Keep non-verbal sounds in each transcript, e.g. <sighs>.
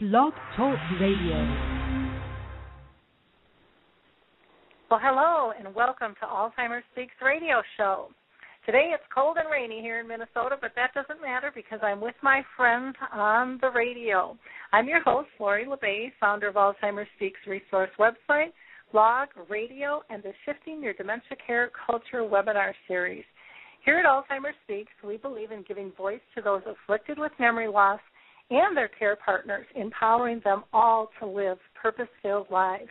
Blog Talk Radio. Well, hello and welcome to Alzheimer's Speaks radio show. Today it's cold and rainy here in Minnesota, but that doesn't matter because I'm with my friends on the radio. I'm your host, Lori La Bey, founder of Alzheimer's Speaks resource website, blog, radio, and the Shifting Your Dementia Care Culture webinar series. Here at Alzheimer's Speaks, we believe in giving voice to those afflicted with memory loss and their care partners, empowering them all to live purpose filled lives.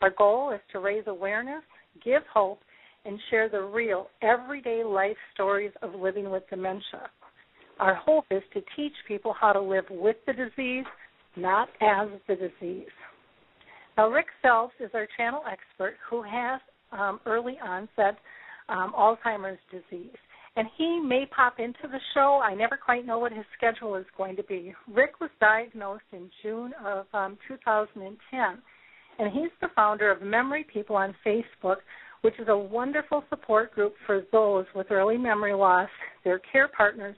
Our goal is to raise awareness, give hope, and share the real, everyday life stories of living with dementia. Our hope is to teach people how to live with the disease, not as the disease. Now, Rick Phelps is our channel expert who has um, early onset um, Alzheimer's disease. And he may pop into the show. I never quite know what his schedule is going to be. Rick was diagnosed in June of um, 2010, and he's the founder of Memory People on Facebook, which is a wonderful support group for those with early memory loss, their care partners,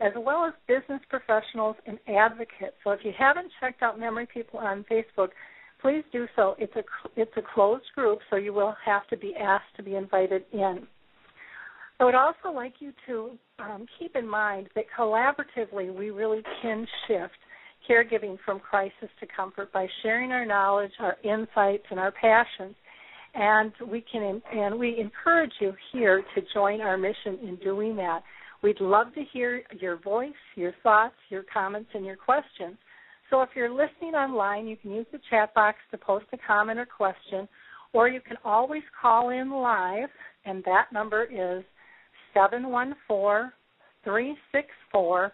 as well as business professionals and advocates. So if you haven't checked out Memory People on Facebook, please do so. It's a it's a closed group, so you will have to be asked to be invited in. I would also like you to um, keep in mind that collaboratively we really can shift caregiving from crisis to comfort by sharing our knowledge, our insights, and our passions. And we can and we encourage you here to join our mission in doing that. We'd love to hear your voice, your thoughts, your comments, and your questions. So if you're listening online, you can use the chat box to post a comment or question, or you can always call in live, and that number is 714 364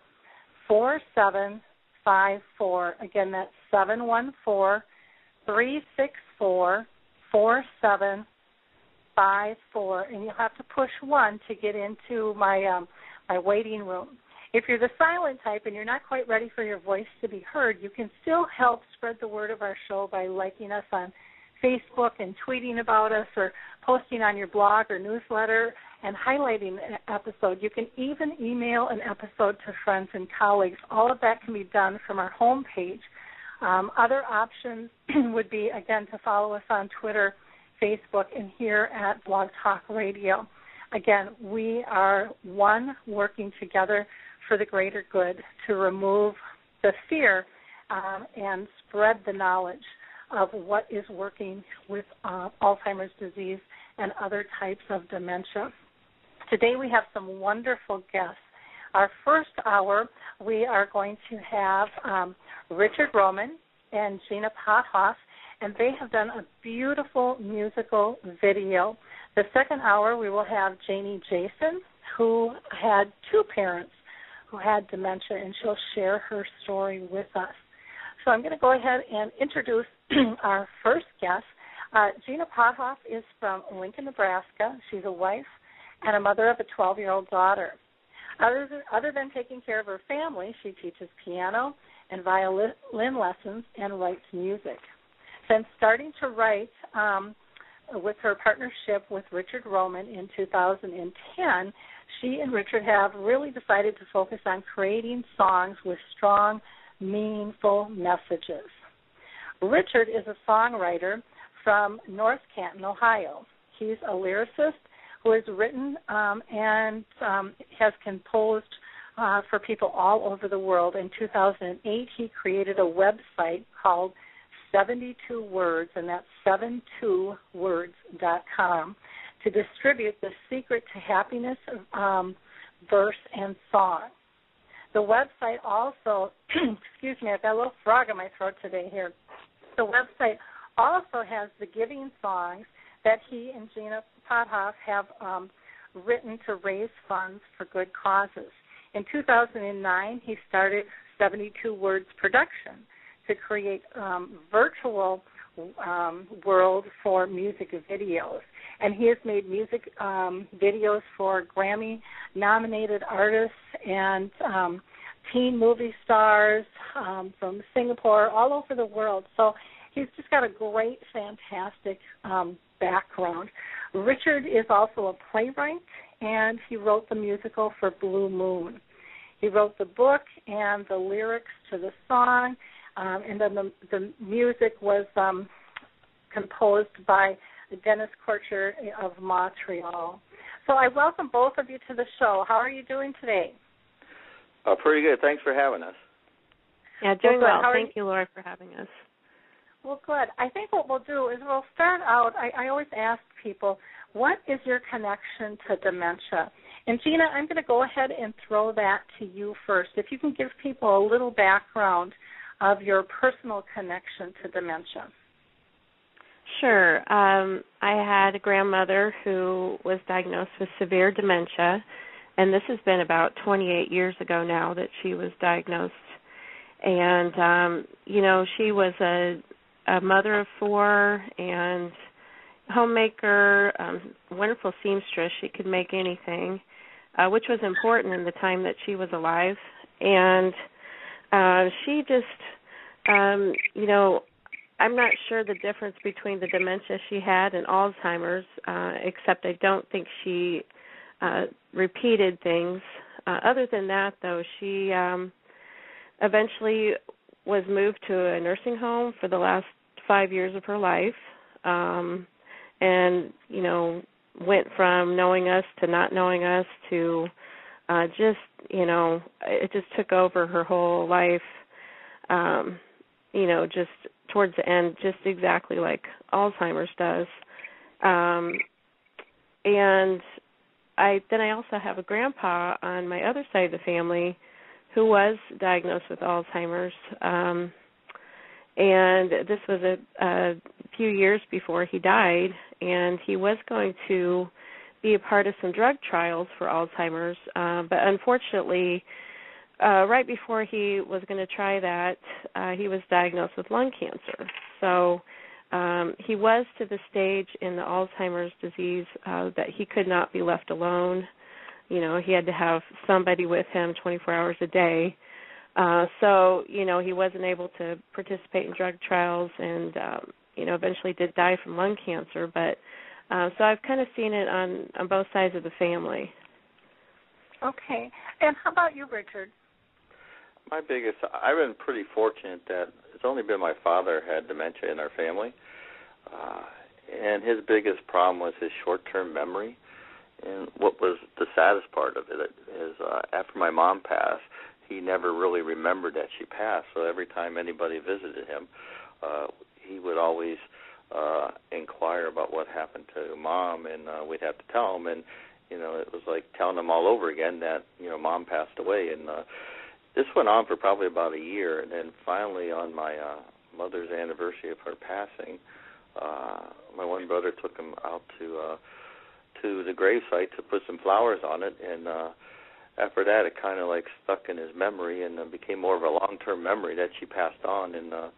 4754. Again, that's 714 364 4754. And you'll have to push 1 to get into my, um, my waiting room. If you're the silent type and you're not quite ready for your voice to be heard, you can still help spread the word of our show by liking us on Facebook and tweeting about us or posting on your blog or newsletter and highlighting an episode. You can even email an episode to friends and colleagues. All of that can be done from our homepage. Um, other options <clears throat> would be, again, to follow us on Twitter, Facebook, and here at Blog Talk Radio. Again, we are one working together for the greater good to remove the fear um, and spread the knowledge of what is working with uh, Alzheimer's disease and other types of dementia. Today we have some wonderful guests. Our first hour, we are going to have um, Richard Roman and Jeana Potthoff, and they have done a beautiful musical video. The second hour, we will have Janie Jasin, who had two parents who had dementia, and she'll share her story with us. So I'm going to go ahead and introduce <clears throat> our first guest. Uh, Jeana Potthoff is from Lincoln, Nebraska. She's a wife and a mother of a 12 year old daughter. Other than, other than taking care of her family, she teaches piano and violin lessons and writes music. Since starting to write um, with her partnership with Richard Roman in 2010, she and Richard have really decided to focus on creating songs with strong, meaningful messages. Richard is a songwriter from North Canton, Ohio. He's a lyricist who has written um, and um, has composed uh, for people all over the world. In 2008, he created a website called 72 Words, and that's 72words.com, to distribute the secret to happiness um, verse and song. The website also, <clears throat> excuse me, I've got a little frog in my throat today here. The website also has the giving songs that he and Jeana Potthoff have um, written to raise funds for good causes. In 2009, he started 72 Words Production to create um, virtual um, world for music videos. And he has made music um, videos for Grammy nominated artists and um, teen movie stars um, from Singapore, all over the world. So he's just got a great, fantastic um, background. Richard is also a playwright, and he wrote the musical for Blue Moon. He wrote the book and the lyrics to the song. um, and then the the music was um, composed by Dennis Korcher of Montreal. So I welcome both of you to the show. How are you doing today? Uh, pretty good. Thanks for having us. Yeah, doing well. well. Thank you, Laura, for having us. Well, good. I think what we'll do is we'll start out. I, I always ask people, what is your connection to dementia? And Jeana, I'm going to go ahead and throw that to you first. If you can give people a little background of your personal connection to dementia. Sure. Um, I had a grandmother who was diagnosed with severe dementia, and this has been about 28 years ago now that she was diagnosed. And um, you know, she was a, a mother of four and homemaker, um, wonderful seamstress. She could make anything, uh, which was important in the time that she was alive. And uh, she just, um, you know, I'm not sure the difference between the dementia she had and Alzheimer's, uh, except I don't think she uh, repeated things. Uh, other than that, though, she um, eventually was moved to a nursing home for the last five years of her life, um, and you know went from knowing us to not knowing us to uh, just you know it just took over her whole life. Um, you know, just towards the end, just exactly like Alzheimer's does. Um, and I then I also have a grandpa on my other side of the family who was diagnosed with Alzheimer's. Um, and this was a, a few years before he died, and he was going to be a part of some drug trials for Alzheimer's, uh, but unfortunately, uh, right before he was going to try that, uh, he was diagnosed with lung cancer. So um, he was to the stage in the Alzheimer's disease uh, that he could not be left alone. You know, he had to have somebody with him 24 hours a day. Uh, so, you know, he wasn't able to participate in drug trials and, um, you know, eventually did die from lung cancer. But uh, so I've kind of seen it on on both sides of the family. Okay. And how about you, Richard? my biggest I've been pretty fortunate that it's only been my father had dementia in our family. Uh and his biggest problem was his short-term memory. And what was the saddest part of it is uh after my mom passed, he never really remembered that she passed. So every time anybody visited him, uh he would always uh inquire about what happened to mom. And uh we'd have to tell him. And you know it was like telling him all over again that you know mom passed away. And uh this went on for probably about a year, and then finally on my uh, mother's anniversary of her passing, uh, my one brother took him out to uh, to the gravesite to put some flowers on it, and uh, after that, it kind of like stuck in his memory and uh, became more of a long-term memory that she passed on, and uh,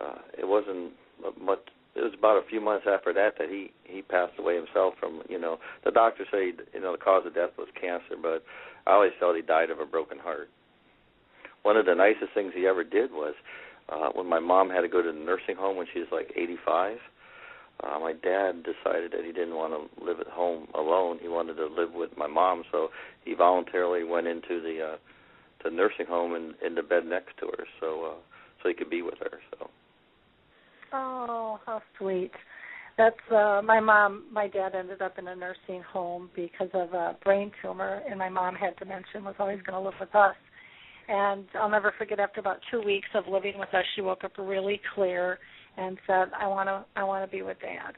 uh, it wasn't much. It was about a few months after that that he he passed away himself from you know the doctor said you know the cause of death was cancer, but I always felt he died of a broken heart one of the nicest things he ever did was uh when my mom had to go to the nursing home when she was like 85 uh my dad decided that he didn't want to live at home alone. He wanted to live with my mom so he voluntarily went into the uh the nursing home and in the bed next to her so uh so he could be with her so. Oh how sweet. That's uh my mom my dad ended up in a nursing home because of a brain tumor and my mom had dementia and was always going to live with us. And I'll never forget after about two weeks of living with us, she woke up really clear and said, "I want to, I want to be with Dad."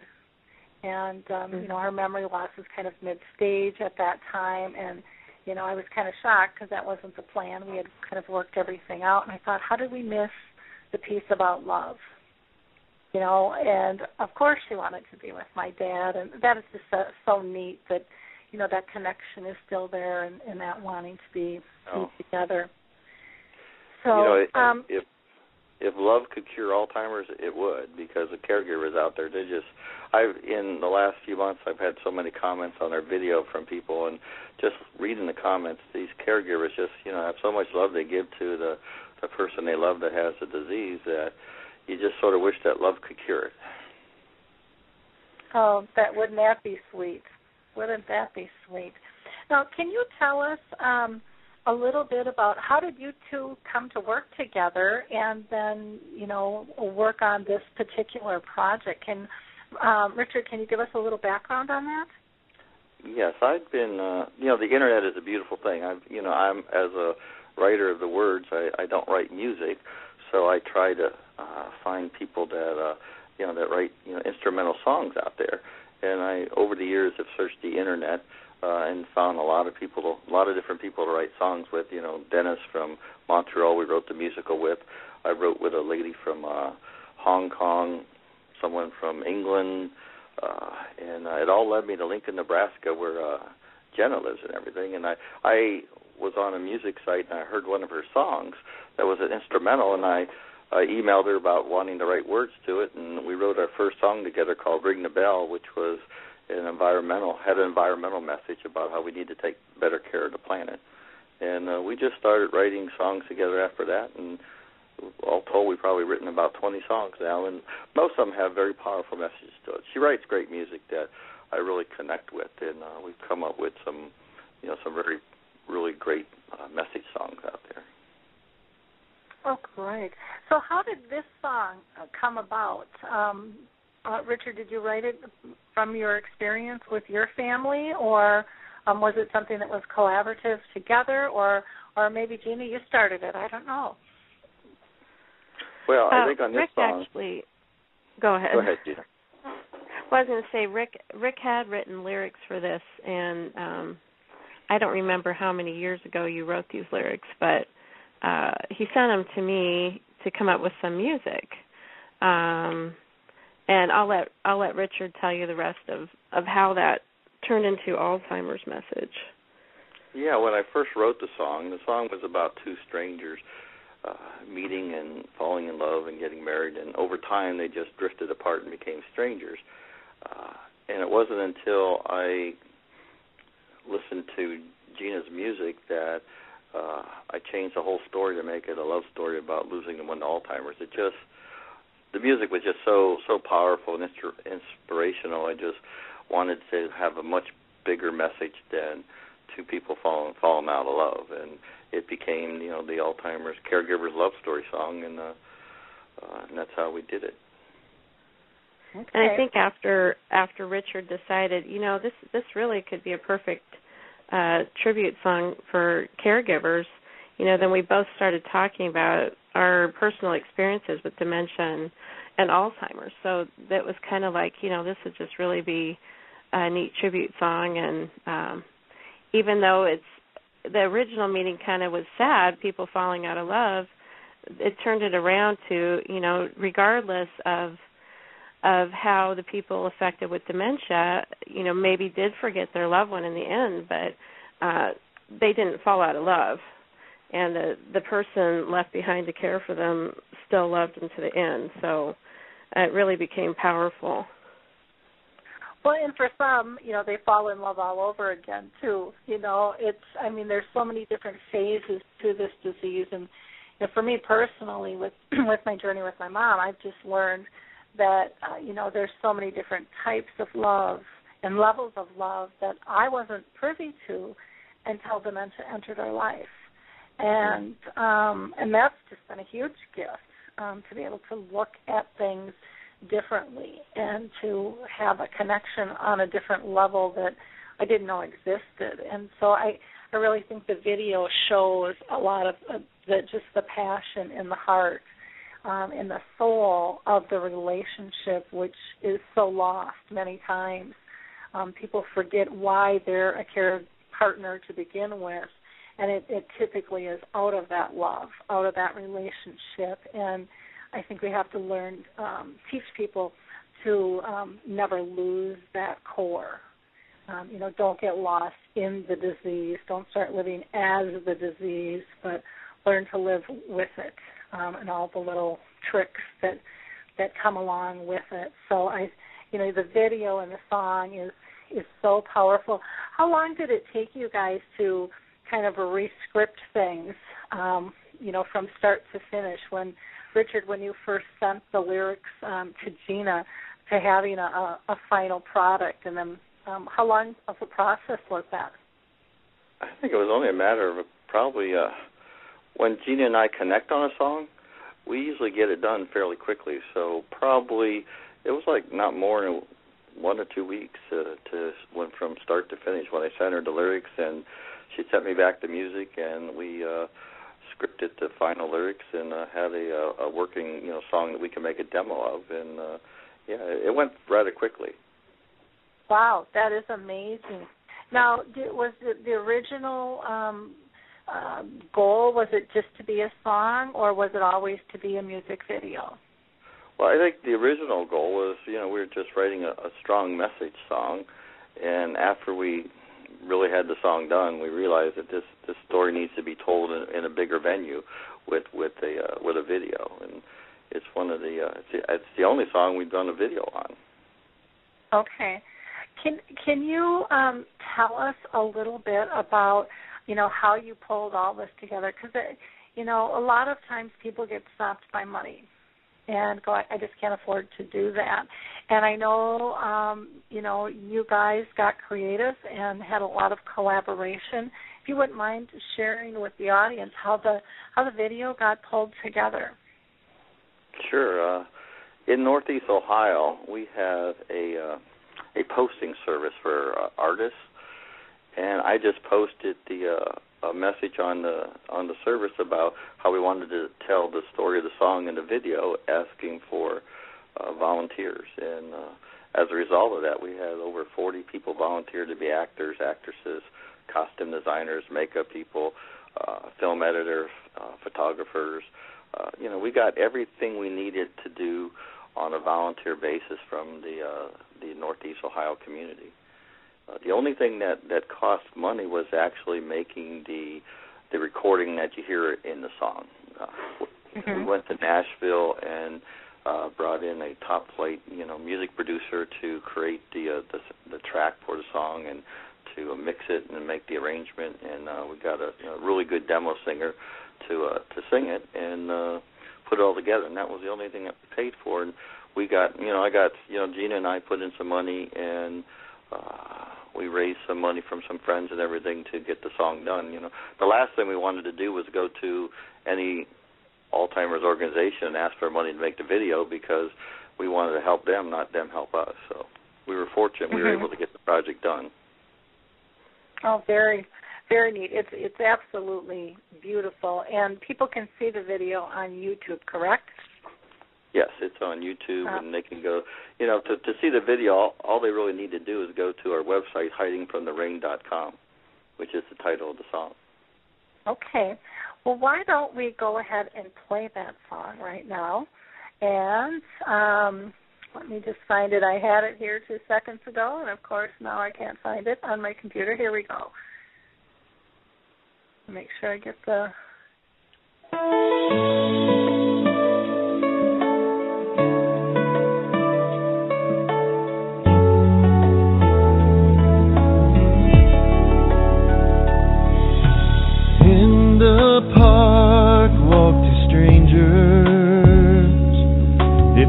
And um, mm-hmm. you know, her memory loss was kind of mid-stage at that time, and you know, I was kind of shocked because that wasn't the plan. We had kind of worked everything out, and I thought, how did we miss the piece about love? You know, and of course she wanted to be with my dad, and that is just so, so neat that you know that connection is still there, and, and that wanting to be, oh. be together. So, you know, um, if if love could cure Alzheimer's, it would because the caregivers out there, they just. I've in the last few months, I've had so many comments on our video from people, and just reading the comments, these caregivers just you know have so much love they give to the the person they love that has the disease that you just sort of wish that love could cure it. Oh, that wouldn't that be sweet? Wouldn't that be sweet? Now, can you tell us? um a little bit about how did you two come to work together and then, you know, work on this particular project? Can um, Richard, can you give us a little background on that? Yes, I've been. Uh, you know, the internet is a beautiful thing. I've, you know, I'm as a writer of the words. I, I don't write music, so I try to uh, find people that, uh, you know, that write you know instrumental songs out there. And I, over the years, have searched the internet uh, and found a lot of people, a lot of different people to write songs with. You know, Dennis from Montreal, we wrote the musical with. I wrote with a lady from uh, Hong Kong, someone from England, uh, and uh, it all led me to Lincoln, Nebraska, where uh, Jenna lives and everything. And I, I was on a music site and I heard one of her songs that was an instrumental, and I I emailed her about wanting to write words to it, and we wrote our first song together called "Ring the Bell," which was an environmental had an environmental message about how we need to take better care of the planet. And uh, we just started writing songs together after that, and all told, we've probably written about 20 songs now, and most of them have very powerful messages to it. She writes great music that I really connect with, and uh, we've come up with some, you know, some very, really great uh, message songs out there. Oh, great! So, how did this song uh, come about? Um, uh, Richard, did you write it from your experience with your family, or um, was it something that was collaborative together, or, or maybe Jeana, you started it? I don't know. Well, I uh, think on this Rick song. actually, go ahead. Go ahead, Jeana. <laughs> Well, I was going to say Rick. Rick had written lyrics for this, and um I don't remember how many years ago you wrote these lyrics, but uh he sent them to me to come up with some music. Um and I'll let I'll let Richard tell you the rest of of how that turned into Alzheimer's message. Yeah, when I first wrote the song, the song was about two strangers uh, meeting and falling in love and getting married, and over time they just drifted apart and became strangers. Uh, and it wasn't until I listened to Jeana's music that uh, I changed the whole story to make it a love story about losing someone to Alzheimer's. It just the music was just so so powerful and inspirational. I just wanted to have a much bigger message than two people falling falling out of love, and it became you know the Alzheimer's caregivers love story song, and uh, uh, and that's how we did it. Okay. And I think after after Richard decided, you know, this this really could be a perfect uh tribute song for caregivers, you know, then we both started talking about our personal experiences with dementia and, Alzheimer's. So that was kind of like, you know, this would just really be a neat tribute song and um even though it's the original meaning kind of was sad, people falling out of love, it turned it around to, you know, regardless of of how the people affected with dementia, you know, maybe did forget their loved one in the end, but uh they didn't fall out of love. And the the person left behind to care for them still loved them to the end. So it really became powerful. Well, and for some, you know, they fall in love all over again too. You know, it's I mean, there's so many different phases to this disease, and you know, for me personally, with <clears throat> with my journey with my mom, I've just learned that uh, you know there's so many different types of love and levels of love that I wasn't privy to until dementia entered our life, and um, and that's just been a huge gift um, to be able to look at things differently and to have a connection on a different level that I didn't know existed. And so I I really think the video shows a lot of the just the passion in the heart um, in the soul of the relationship, which is so lost many times. Um, people forget why they're a care partner to begin with, and it, it typically is out of that love, out of that relationship. And I think we have to learn, um, teach people to um, never lose that core. Um, you know, don't get lost in the disease. Don't start living as the disease, but learn to live with it um, and all the little tricks that that come along with it. So I, you know, the video and the song is is so powerful. How long did it take you guys to kind of a rescript things, um, you know, from start to finish? When Richard, when you first sent the lyrics um, to Jeana, to having a, a final product, and then um, how long of a process was that? I think it was only a matter of probably uh, when Jeana and I connect on a song, we usually get it done fairly quickly. So probably it was like not more than one or two weeks uh, to went from start to finish when I sent her the lyrics and she sent me back the music and we uh scripted the final lyrics and uh, had a, uh, a working you know song that we can make a demo of and uh yeah it went rather quickly. Wow that is amazing. Now did, was the, the original um um goal was it just to be a song or was it always to be a music video? Well, I think the original goal was, you know, we were just writing a, a strong message song, and after we really had the song done, we realized that this this story needs to be told in, in a bigger venue with with a uh, with a video, and it's one of the uh, it's, the, it's the only song we've done a video on. Okay, can can you um, tell us a little bit about you know how you pulled all this together? Because you know a lot of times people get stopped by money and go I just can't afford to do that. And I know um, you know, you guys got creative and had a lot of collaboration. If you wouldn't mind sharing with the audience how the how the video got pulled together. Sure. Uh, in Northeast Ohio, we have a uh, a posting service for uh, artists, and I just posted the uh, a message on the on the service about how we wanted to tell the story of the song in the video, asking for uh, volunteers. And uh, as a result of that, we had over 40 people volunteer to be actors, actresses, costume designers, makeup people, uh, film editors, uh, photographers. Uh, you know, we got everything we needed to do on a volunteer basis from the uh, the Northeast Ohio community. Uh, the only thing that that cost money was actually making the the recording that you hear in the song. Uh, mm-hmm. We went to Nashville and uh, brought in a top flight, you know, music producer to create the uh, the, the track for the song and to uh, mix it and make the arrangement. And uh, we got a, a really good demo singer to uh, to sing it and uh, put it all together. And that was the only thing that we paid for. And we got, you know, I got, you know, Jeana and I put in some money and uh, we raised some money from some friends and everything to get the song done. You know, the last thing we wanted to do was go to any Alzheimer's organization and ask for money to make the video because we wanted to help them, not them help us. So we were fortunate mm-hmm. we were mm-hmm. able to get the project done. Oh, very, very neat. It's it's absolutely beautiful, and people can see the video on YouTube, correct? Yes, it's on YouTube, and they can go. You know, to to see the video, all, all they really need to do is go to our website, hidingfromtherain.com, which is the title of the song. Okay. Well, why don't we go ahead and play that song right now? And um, let me just find it. I had it here two seconds ago, and of course now I can't find it on my computer. Here we go. Make sure I get the.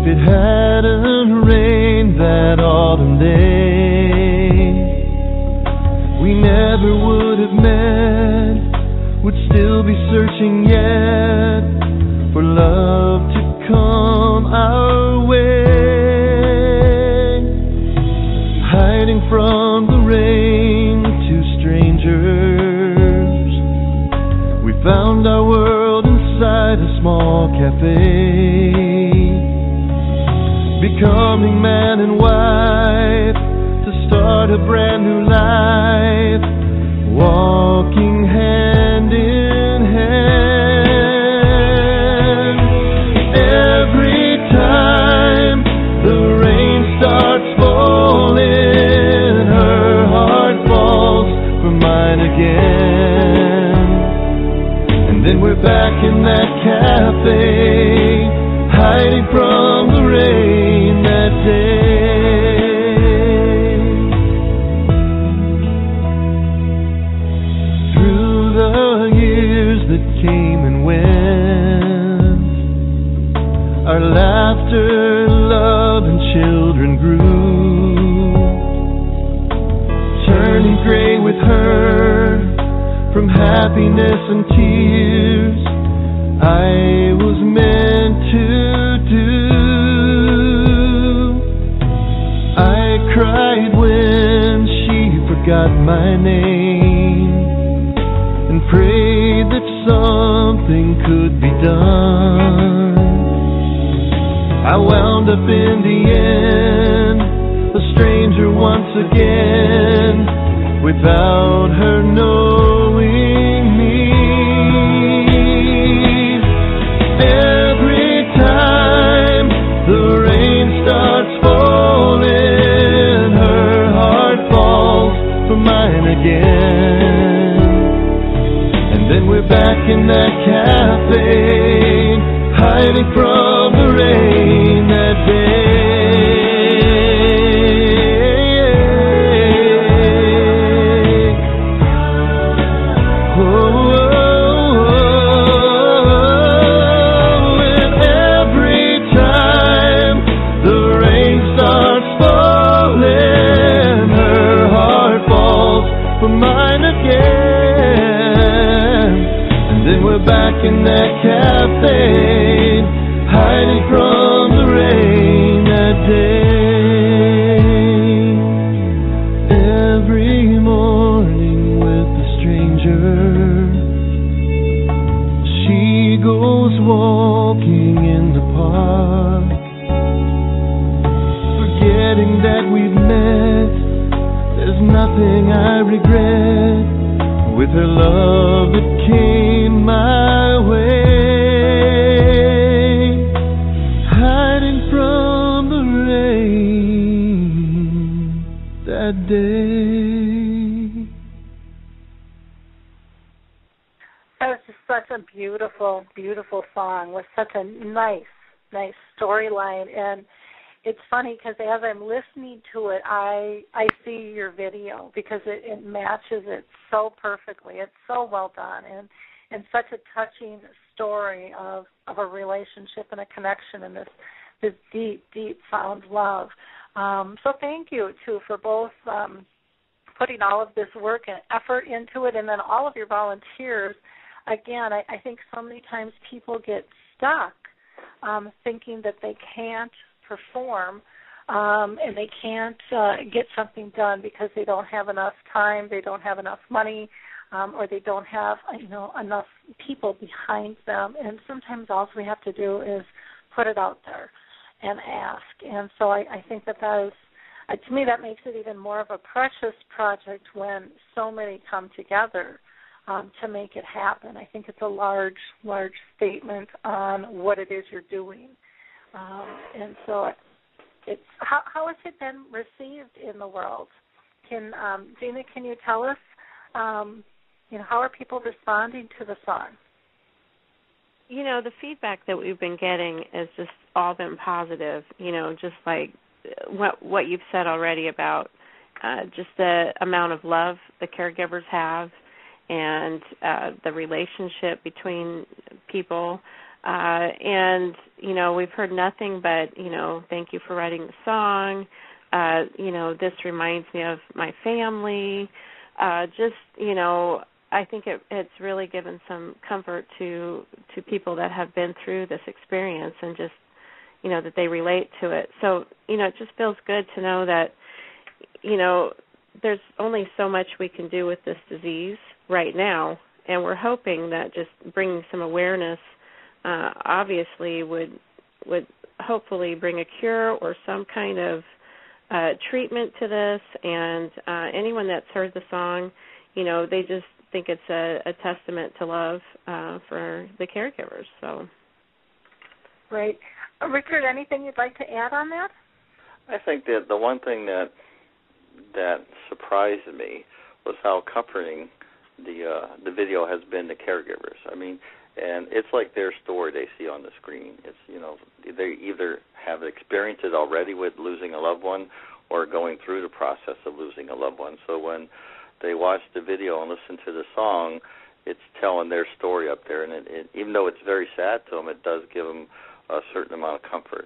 It hadn't rained that autumn day, we never would have met, would still be searching yet for love to come our way. Hiding from the rain, two strangers, we found our world inside a small cafe becoming man and wife to start a brand new life, walking hand in hand. Every time the rain starts falling, her heart falls for mine again. And then we're back in that cafe, hiding from the years that came and went, our laughter, love, and children grew. Turning gray with her, from happiness and tears I was meant forgot my name and prayed that something could be done. I wound up in the end a stranger once again without her knowing again. And then we're back in that cafe, hiding from the rain that day. In that cafe, hiding from I'm listening to it, I I see your video because it, it matches it so perfectly. It's so well done and and such a touching story of of a relationship and a connection and this this deep, deep found love. Um, so thank you too for both um, putting all of this work and effort into it, and then all of your volunteers. Again, I, I think so many times people get stuck um, thinking that they can't perform um, and they can't uh, get something done because they don't have enough time, they don't have enough money, um, or they don't have you know enough people behind them. And sometimes all we have to do is put it out there and ask. And so I, I think that that is uh, to me that makes it even more of a precious project when so many come together um, to make it happen. I think it's a large, large statement on what it is you're doing, um, and so it's how how has it been received in the world? Can um, Jeana, can you tell us, um, you know, how are people responding to the song? You know, the feedback that we've been getting has just all been positive. You know, just like what what you've said already about uh, just the amount of love the caregivers have and uh, the relationship between people. Uh, and you know, we've heard nothing but you know, thank you for writing the song. Uh, you know, this reminds me of my family. Uh, just you know, I think it, it's really given some comfort to to people that have been through this experience and just you know that they relate to it. So you know, it just feels good to know that you know there's only so much we can do with this disease right now, and we're hoping that just bringing some awareness uh, obviously would would hopefully bring a cure or some kind of uh, treatment to this. And uh, anyone that's heard the song, you know, they just think it's a, a testament to love uh, for the caregivers. So, Great, uh, Richard. Anything you'd like to add on that? I think that the one thing that that surprised me was how comforting the uh, the video has been to caregivers. I mean, and it's like their story they see on the screen. It's you know they either have experienced it already with losing a loved one, or going through the process of losing a loved one. So when they watch the video and listen to the song, it's telling their story up there, and it, it, even though it's very sad to them, it does give them a certain amount of comfort.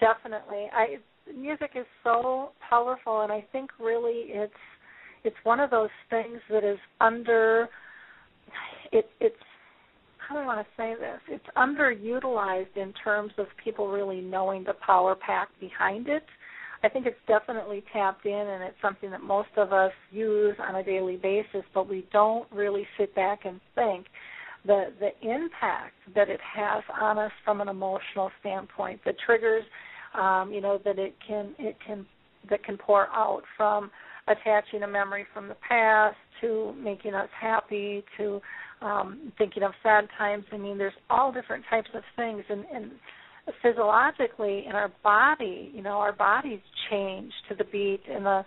Definitely. I music is so powerful and I think really it's it's one of those things that is under it it's how do I want to say this? It's underutilized in terms of people really knowing the power pack behind it. I think it's definitely tapped in and it's something that most of us use on a daily basis, but we don't really sit back and think the the impact that it has on us from an emotional standpoint, the triggers um, you know, that it can it can that can pour out from attaching a memory from the past to making us happy to um, thinking of sad times. I mean, there's all different types of things, and, and physiologically in our body, you know, our bodies change to the beat and the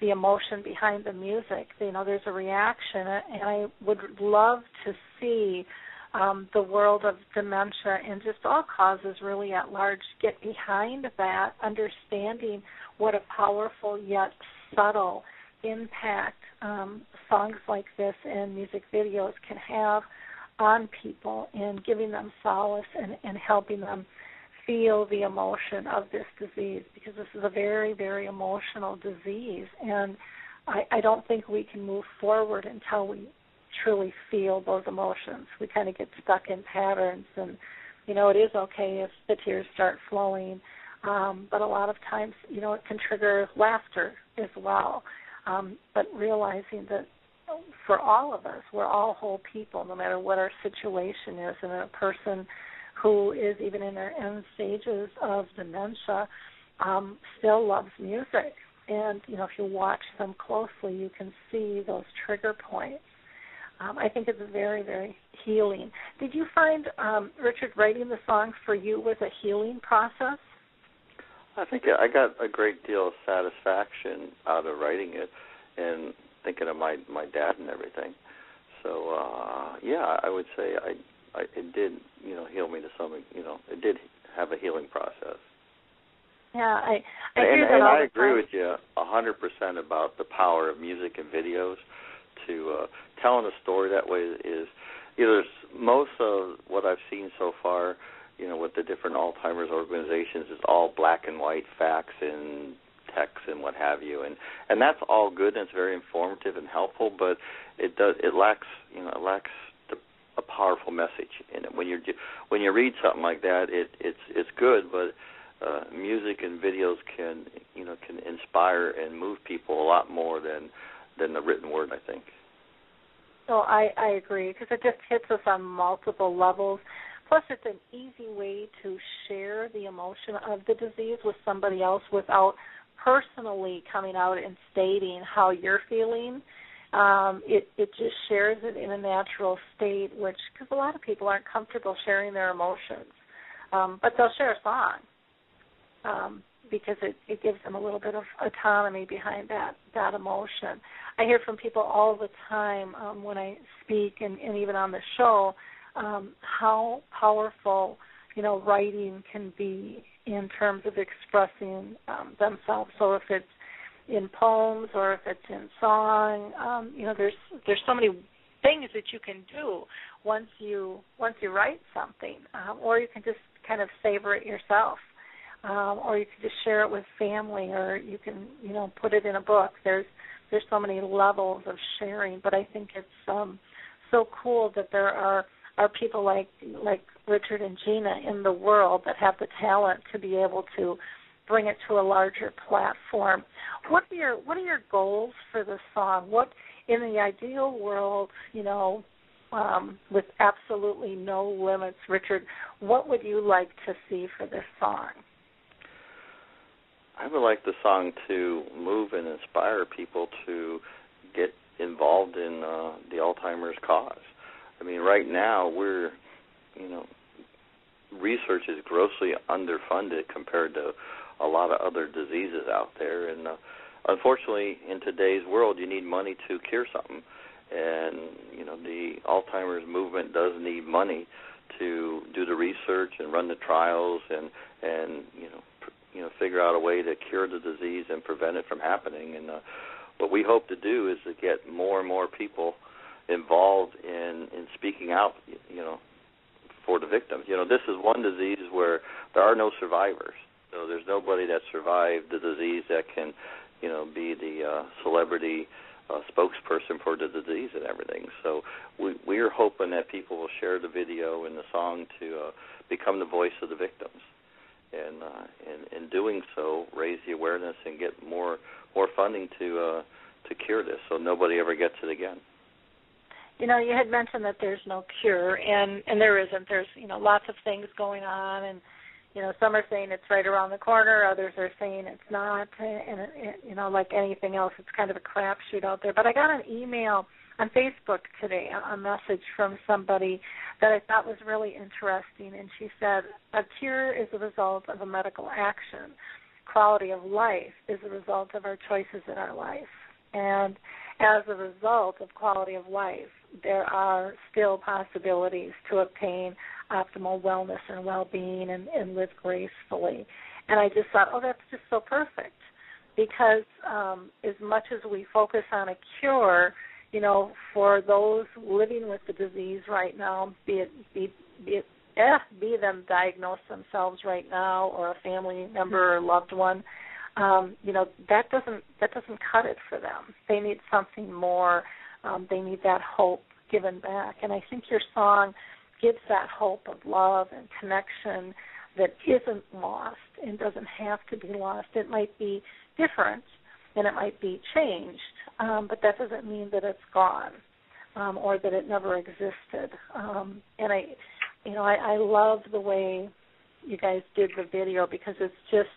the emotion behind the music. You know, there's a reaction, and I would love to see um, the world of dementia and just all causes really at large get behind that, understanding what a powerful yet subtle impact um, songs like this and music videos can have on people in giving them solace and, and helping them feel the emotion of this disease because this is a very, very emotional disease. And I, I don't think we can move forward until we truly feel those emotions. We kind of get stuck in patterns, and you know it is okay if the tears start flowing, um, but a lot of times you know it can trigger laughter as well. Um, but realizing that for all of us, we're all whole people, no matter what our situation is, and a person who is even in their end stages of dementia um, still loves music. And you know, if you watch them closely, you can see those trigger points um, I think it's very, very healing. Did you find um, Richard writing the song for you was a healing process? I think I got a great deal of satisfaction out of writing it and thinking of my my dad and everything. So uh yeah, I would say I, I it did you know heal me to some you know it did have a healing process. Yeah, I I and, hear that and all I the agree time. with you a hundred percent about the power of music and videos to uh, telling a story that way is you know there's most of what I've seen so far, you know, with the different Alzheimer's organizations is all black and white facts and text and what have you, and and that's all good and it's very informative and helpful, but it does it lacks you know it lacks the, a powerful message in it. When you when you read something like that, it it's it's good, but uh, music and videos can you know can inspire and move people a lot more than than the written word, I think. So I, I agree because it just hits us on multiple levels. Plus, it's an easy way to share the emotion of the disease with somebody else without personally coming out and stating how you're feeling. Um, it it just shares it in a natural state, which because a lot of people aren't comfortable sharing their emotions, um, but they'll share a song. Um, because it, it gives them a little bit of autonomy behind that that emotion. I hear from people all the time um, when I speak and, and even on the show um, how powerful you know writing can be in terms of expressing um, themselves. So if it's in poems or if it's in song, um, you know there's there's so many things that you can do once you once you write something, um, or you can just kind of savor it yourself um, or you can just share it with family, or you can you know put it in a book. There's there's so many levels of sharing, but I think it's um, so cool that there are are people like like Richard and Jeana in the world that have the talent to be able to bring it to a larger platform. What are your what are your goals for this song? What in the ideal world, you know, um, with absolutely no limits, Richard, what would you like to see for this song? I would like the song to move and inspire people to get involved in uh, the Alzheimer's cause. I mean, right now we're, you know, research is grossly underfunded compared to a lot of other diseases out there, and uh, unfortunately, in today's world, you need money to cure something, and you know, the Alzheimer's movement does need money to do the research and run the trials and and you know you know figure out a way to cure the disease and prevent it from happening. And uh, what we hope to do is to get more and more people involved in in speaking out. You know, for the victims. You know, this is one disease where there are no survivors. So there's nobody that survived the disease that can, you know, be the uh, celebrity a spokesperson for the disease and everything. So we we're hoping that people will share the video and the song to uh, become the voice of the victims, and uh, in in doing so, raise the awareness and get more more funding to uh, to cure this, so nobody ever gets it again. You know, you had mentioned that there's no cure, and and there isn't. There's you know lots of things going on, and you know some are saying it's right around the corner, others are saying it's not, and you know like anything else, it's kind of a crapshoot out there. But I got an email on Facebook today, a message from somebody that I thought was really interesting, and she said a cure is a result of a medical action. Quality of life is a result of our choices in our life, and as a result of quality of life, there are still possibilities to obtain optimal wellness and well-being and, and live gracefully. And I just thought, oh, that's just so perfect because um, as much as we focus on a cure, you know, for those living with the disease right now, be it be, be it eh, be them diagnosed themselves right now or a family member or loved one, um, you know, that doesn't that doesn't cut it for them. They need something more. Um, they need that hope given back. And I think your song gives that hope of love and connection that isn't lost and doesn't have to be lost. It might be different and it might be changed, um, but that doesn't mean that it's gone um, or that it never existed. Um, and I, you know, I, I love the way you guys did the video because it's just,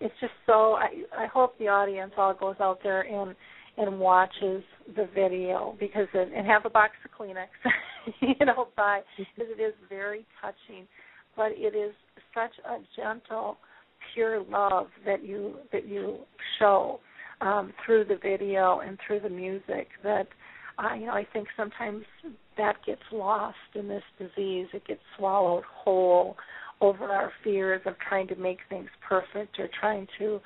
it's just so. I, I hope the audience all goes out there and and watches the video because it, and have a box of Kleenex, <laughs> you know, by because it is very touching, but it is such a gentle, pure love that you that you show um, through the video and through the music that I you know I think sometimes that gets lost in this disease. It gets swallowed whole over our fears of trying to make things perfect or trying to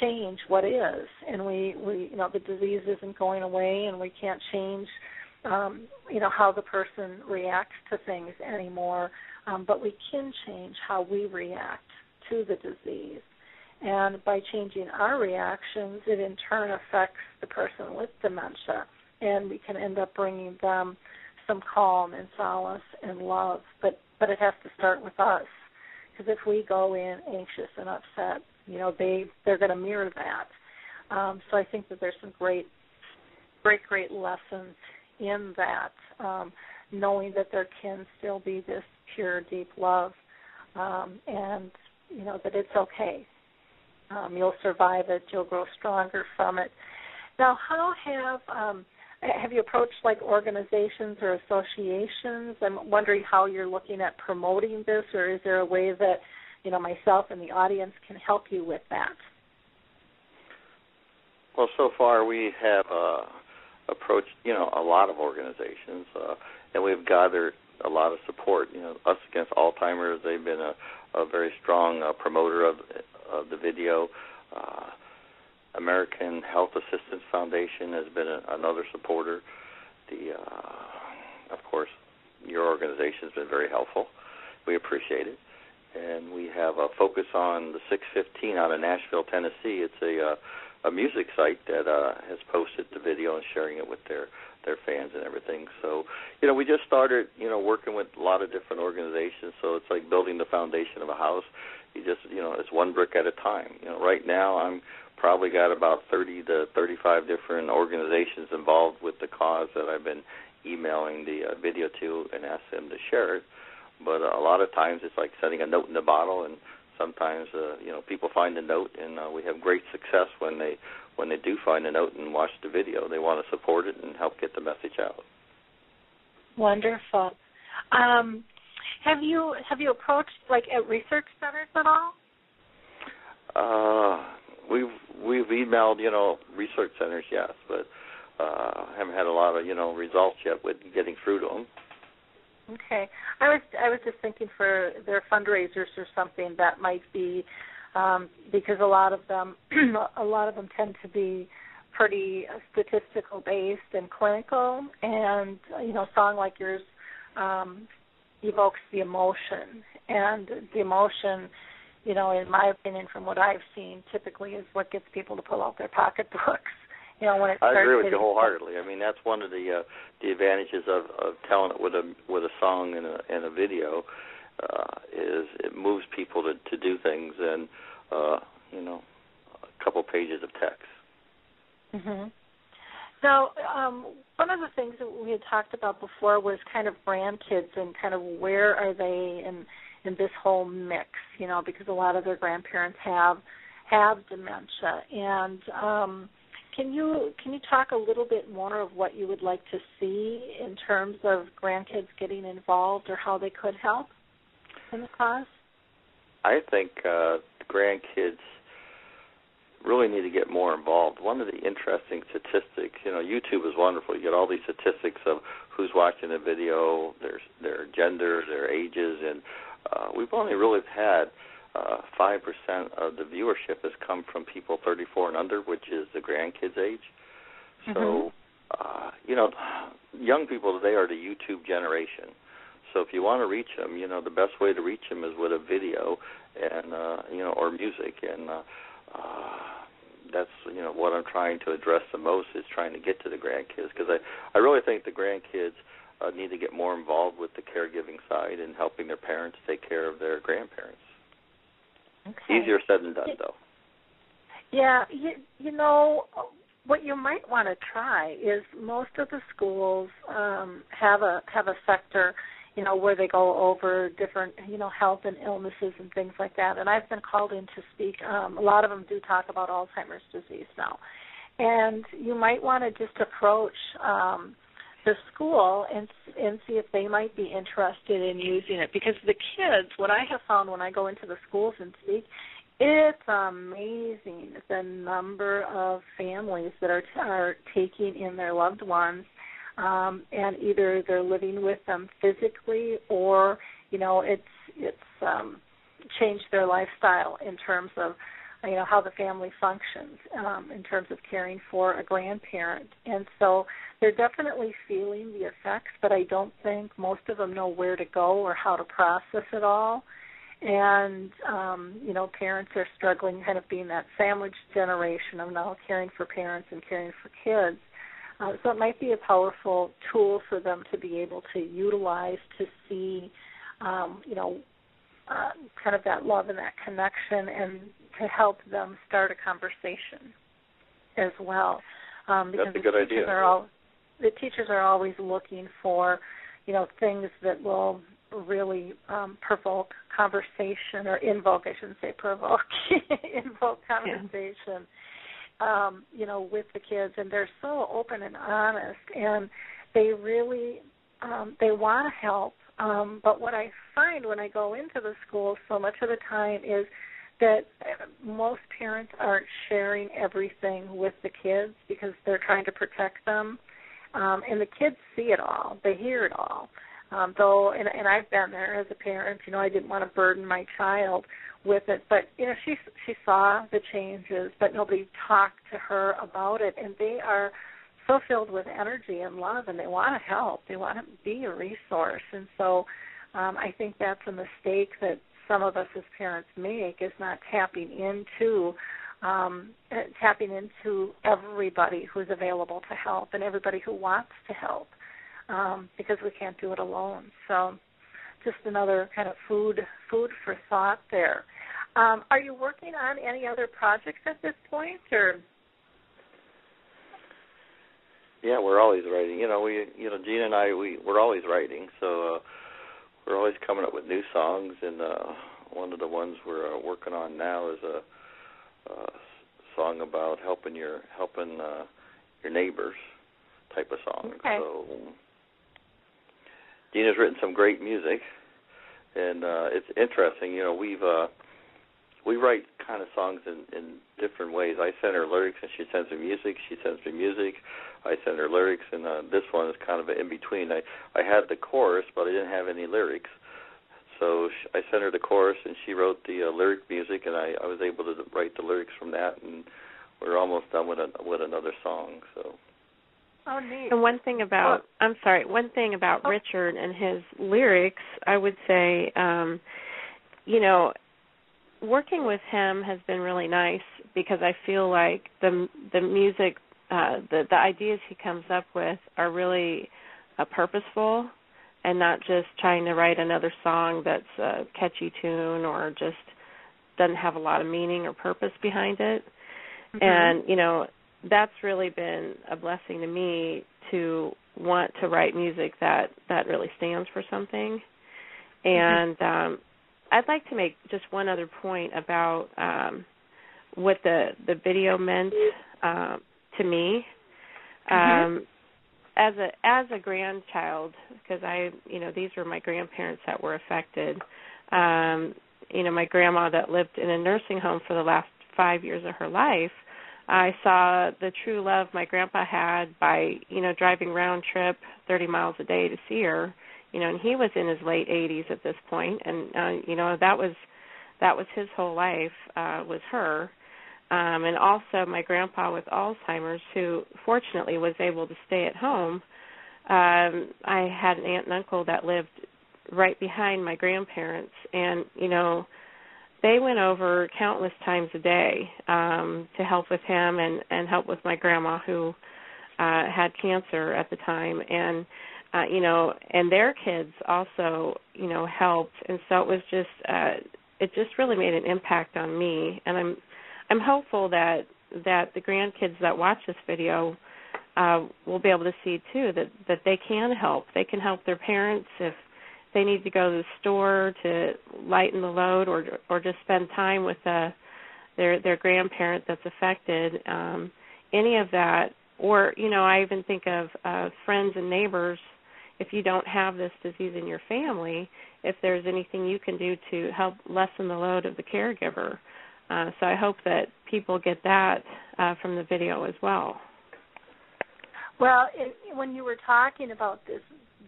change what is. And we we you know the disease isn't going away and we can't change um you know how the person reacts to things anymore. Um but we can change how we react to the disease. And by changing our reactions it in turn affects the person with dementia. And we can end up bringing them some calm and solace and love. But but it has to start with us. Because if we go in anxious and upset you know they they're going to mirror that. Um, so i think that there's some great great great lessons in that um, knowing that there can still be this pure deep love um, and you know that it's okay. Um, you'll survive it you'll grow stronger from it. Now how have um, have you approached like organizations or associations? I'm wondering how you're looking at promoting this or is there a way that you know myself and the audience can help you with that. Well, so far we have uh, approached you know a lot of organizations, uh, and we've gathered a lot of support. You know, us against Alzheimer's, they've been a, a very strong uh, promoter of of the video. Uh, American Health Assistance Foundation has been a, another supporter. The, uh, of course, your organization has been very helpful. We appreciate it and we have a focus on the 615 out of Nashville, Tennessee. It's a uh, a music site that uh, has posted the video and sharing it with their their fans and everything. So, you know, we just started, you know, working with a lot of different organizations. So it's like building the foundation of a house. You just, you know, it's one brick at a time. You know, right now I'm probably got about 30 to 35 different organizations involved with the cause that I've been emailing the uh, video to and ask them to share it but uh, a lot of times it's like setting a note in the bottle, and sometimes uh, you know people find a note, and uh, we have great success when they when they do find a note and watch the video. They want to support it and help get the message out. Wonderful. Um, have you have you approached like at research centers at all? Uh, we've we've emailed you know research centers, yes, but uh, haven't had a lot of you know results yet with getting through to them. Okay. I was I was just thinking for their fundraisers or something that might be um, because a lot of them <clears throat> a lot of them tend to be pretty statistical based and clinical. And you know song like yours um, evokes the emotion. And the emotion you know in my opinion from what I've seen typically is what gets people to pull out their pocketbooks <laughs> You know, when it I agree with you wholeheartedly. I mean, that's one of the uh, the advantages of, of telling it with a with a song and a and a video uh, is it moves people to to do things and uh, you know a couple pages of text. hmm Now, um, one of the things that we had talked about before was kind of grandkids and kind of where are they in in this whole mix, you know, because a lot of their grandparents have have dementia. And um, can you can you talk a little bit more of what you would like to see in terms of grandkids getting involved or how they could help in the cause? I think uh, grandkids really need to get more involved. One of the interesting statistics, you know, YouTube is wonderful. You get all these statistics of who's watching the video, their their gender, their ages, and uh, we've only really had uh, five percent of the viewership has come from people 34 and under, which is the grandkids' age. So, uh, you know, young people today are the YouTube generation. So if you want to reach them, you know, the best way to reach them is with a video and uh, you know, or music, and uh, uh, that's you know what I'm trying to address the most is trying to get to the grandkids because I I really think the grandkids uh, need to get more involved with the caregiving side and helping their parents take care of their grandparents. Okay. Easier said than done, though. Yeah, you, you know what you might want to try is most of the schools um, have a have a sector, you know, where they go over different, you know, health and illnesses and things like that. And I've been called in to speak. Um, a lot of them do talk about Alzheimer's disease now, and you might want to just approach um, the school and and see if they might be interested in using it because the kids. What I have found when I go into the schools and speak it's amazing the number of families that are are taking in their loved ones, um, and either they're living with them physically, or you know, it's it's um, changed their lifestyle in terms of you know how the family functions um, in terms of caring for a grandparent, and so they're definitely feeling the effects. But I don't think most of them know where to go or how to process it all and um, you know parents are struggling kind of being that sandwich generation of now caring for parents and caring for kids uh, so it might be a powerful tool for them to be able to utilize to see um, you know uh, kind of that love and that connection and to help them start a conversation as well. Um, because That's a good the teachers idea. are all the teachers are always looking for you know things that will really um, provoke conversation or invoke I shouldn't say provoke <laughs> invoke conversation um, you know with the kids. And they're so open and honest and they really um, they want to help um, but what I find when I go into the schools so much of the time is that most parents aren't sharing everything with the kids because they're trying to protect them. Um, and the kids see it all. They hear it all. Um, though, and, and I've been there as a parent. You know, I didn't want to burden my child with it, but you know, she she saw the changes, but nobody talked to her about it, and they are so filled with energy and love, and they want to help. They want to be a resource, and so um, I think that's a mistake that some of us as parents make is not tapping into um, uh, tapping into everybody who's available to help and everybody who wants to help um, because we can't do it alone. So, just another kind of food food for thought there. Um, are you working on any other projects at this point, or? Yeah, we're always writing. You know, we you know Jeana and I we we're always writing, so uh, we're always coming up with new songs. And uh, one of the ones we're uh, working on now is a, a song about helping your helping uh, your neighbors type of song. Okay. So Jeana's written some great music, and uh, it's interesting. You know, we've uh, we write kind of songs in, in different ways. I send her lyrics, and she sends me music. She sends me music. I sent her lyrics, and uh, this one is kind of an in between. I I had the chorus, but I didn't have any lyrics. So sh I sent her the chorus, and she wrote the uh, lyric music, and I I was able to write the lyrics from that, and we're almost done with a, with another song. So. Oh, neat. And one thing about I'm sorry, one thing about Oh. Richard and his lyrics, I would say, um, you know, working with him has been really nice because I feel like the the music uh, the the ideas he comes up with are really uh, purposeful and not just trying to write another song that's a catchy tune or just doesn't have a lot of meaning or purpose behind it. Mm-hmm. And you know, that's really been a blessing to me to want to write music that that really stands for something. Mm-hmm. And um I'd like to make just one other point about um what the the video meant um to me. Mm-hmm. Um as a as a grandchild because I you know these were my grandparents that were affected. Um you know my grandma that lived in a nursing home for the last 5 years of her life I saw the true love my grandpa had by, you know, driving round trip 30 miles a day to see her. You know, and he was in his late 80s at this point, and uh, you know that was that was his whole life uh, was her. Um, and also my grandpa with Alzheimer's, who fortunately was able to stay at home. Um, I had an aunt and uncle that lived right behind my grandparents, and you know they went over countless times a day um to help with him and and help with my grandma who uh had cancer at the time. And uh you know and their kids also you know helped. And so it was just uh it just really made an impact on me. And i'm i'm hopeful that that the grandkids that watch this video uh will be able to see too that that they can help. They can help their parents if they need to go to the store to lighten the load or or just spend time with uh their their grandparent that's affected um any of that. Or you know i even think of uh friends and neighbors if you don't have this disease in your family if there's anything you can do to help lessen the load of the caregiver uh so i hope that people get that uh from the video as well well it, when you were talking about this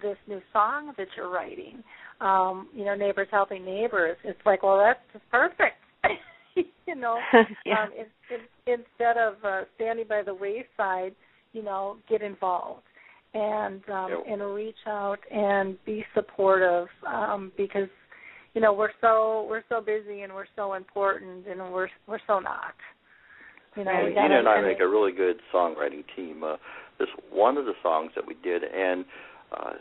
this new song that you're writing. Um, you know, neighbors helping neighbors. It's like, well, that's just perfect. <laughs> you know, <laughs> yeah. um, in, in, instead of uh, standing by the wayside, you know, get involved and um, yep. and reach out and be supportive um, because you know we're so we're so busy and we're so important and we're we're so not. You know, and and I make a really good songwriting team. Uh, this one of the songs that we did, and uh,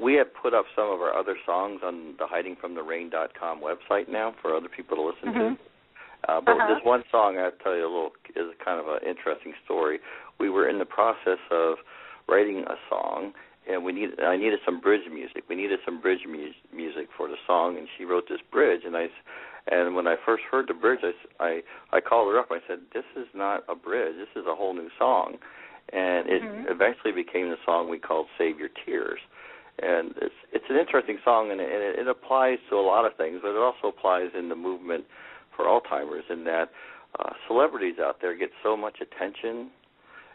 we have put up some of our other songs on the hidingfromtherain.com website now for other people to listen mm-hmm. to. Uh, but uh-huh. this one song, I'll tell you a little, is kind of an interesting story. We were in the process of writing a song, and we needed I needed some bridge music. We needed some bridge mu- music for the song, and she wrote this bridge. And I, and when I first heard the bridge, I, I I called her up. I said, "This is not a bridge. This is a whole new song." And it mm-hmm. eventually became the song we called "Save Your Tears." and it's it's an interesting song, and it, it, it applies to a lot of things, but it also applies in the movement for Alzheimer's in that uh, celebrities out there get so much attention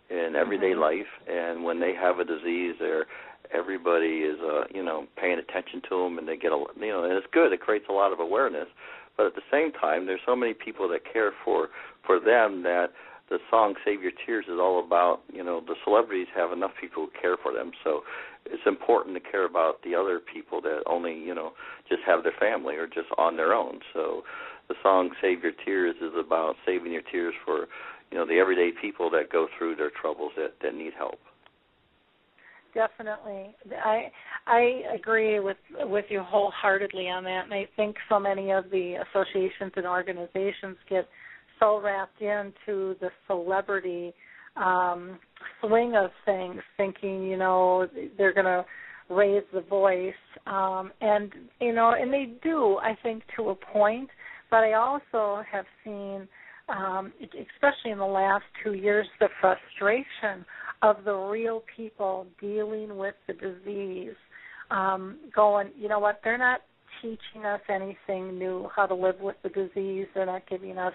in everyday mm-hmm. life, and when they have a disease, they're everybody is uh you know paying attention to them, and they get a you know, and it's good. It creates a lot of awareness, but at the same time, there's so many people that care for for them that the song "Save Your Tears" is all about. You know, the celebrities have enough people who care for them, so it's important to care about the other people that only you know just have their family or just on their own. So the song "Save Your Tears" is about saving your tears for you know the everyday people that go through their troubles that that need help. Definitely, I I agree with with you wholeheartedly on that, and I think so many of the associations and organizations get so wrapped into the celebrity um, swing of things, thinking you know they're going to raise the voice, um, and you know, and they do, I think, to a point. But I also have seen, um, especially in the last two years, the frustration of the real people dealing with the disease. Um, going, you know what? They're not teaching us anything new how to live with the disease. They're not giving us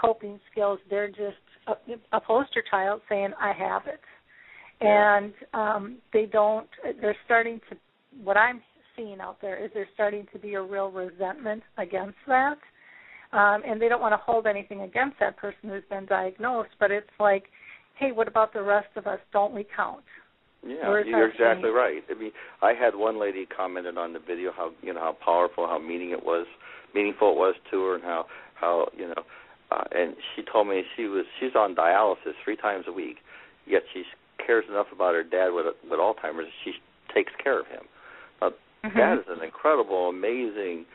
coping skills. They're just a, a poster child saying, "I have it," and um, they don't. They're starting to. What I'm seeing out there is there's starting to be a real resentment against that, um, and they don't want to hold anything against that person who's been diagnosed. But it's like, hey, what about the rest of us? Don't we count? Yeah, you're exactly right. I mean, I had one lady commented on the video how you know how powerful, how meaning it was, meaningful it was to her, and how how you know uh, and she told me she was she's on dialysis three times a week, yet she cares enough about her dad with with Alzheimer's. She takes care of him. Uh, mm-hmm. That is an incredible, amazing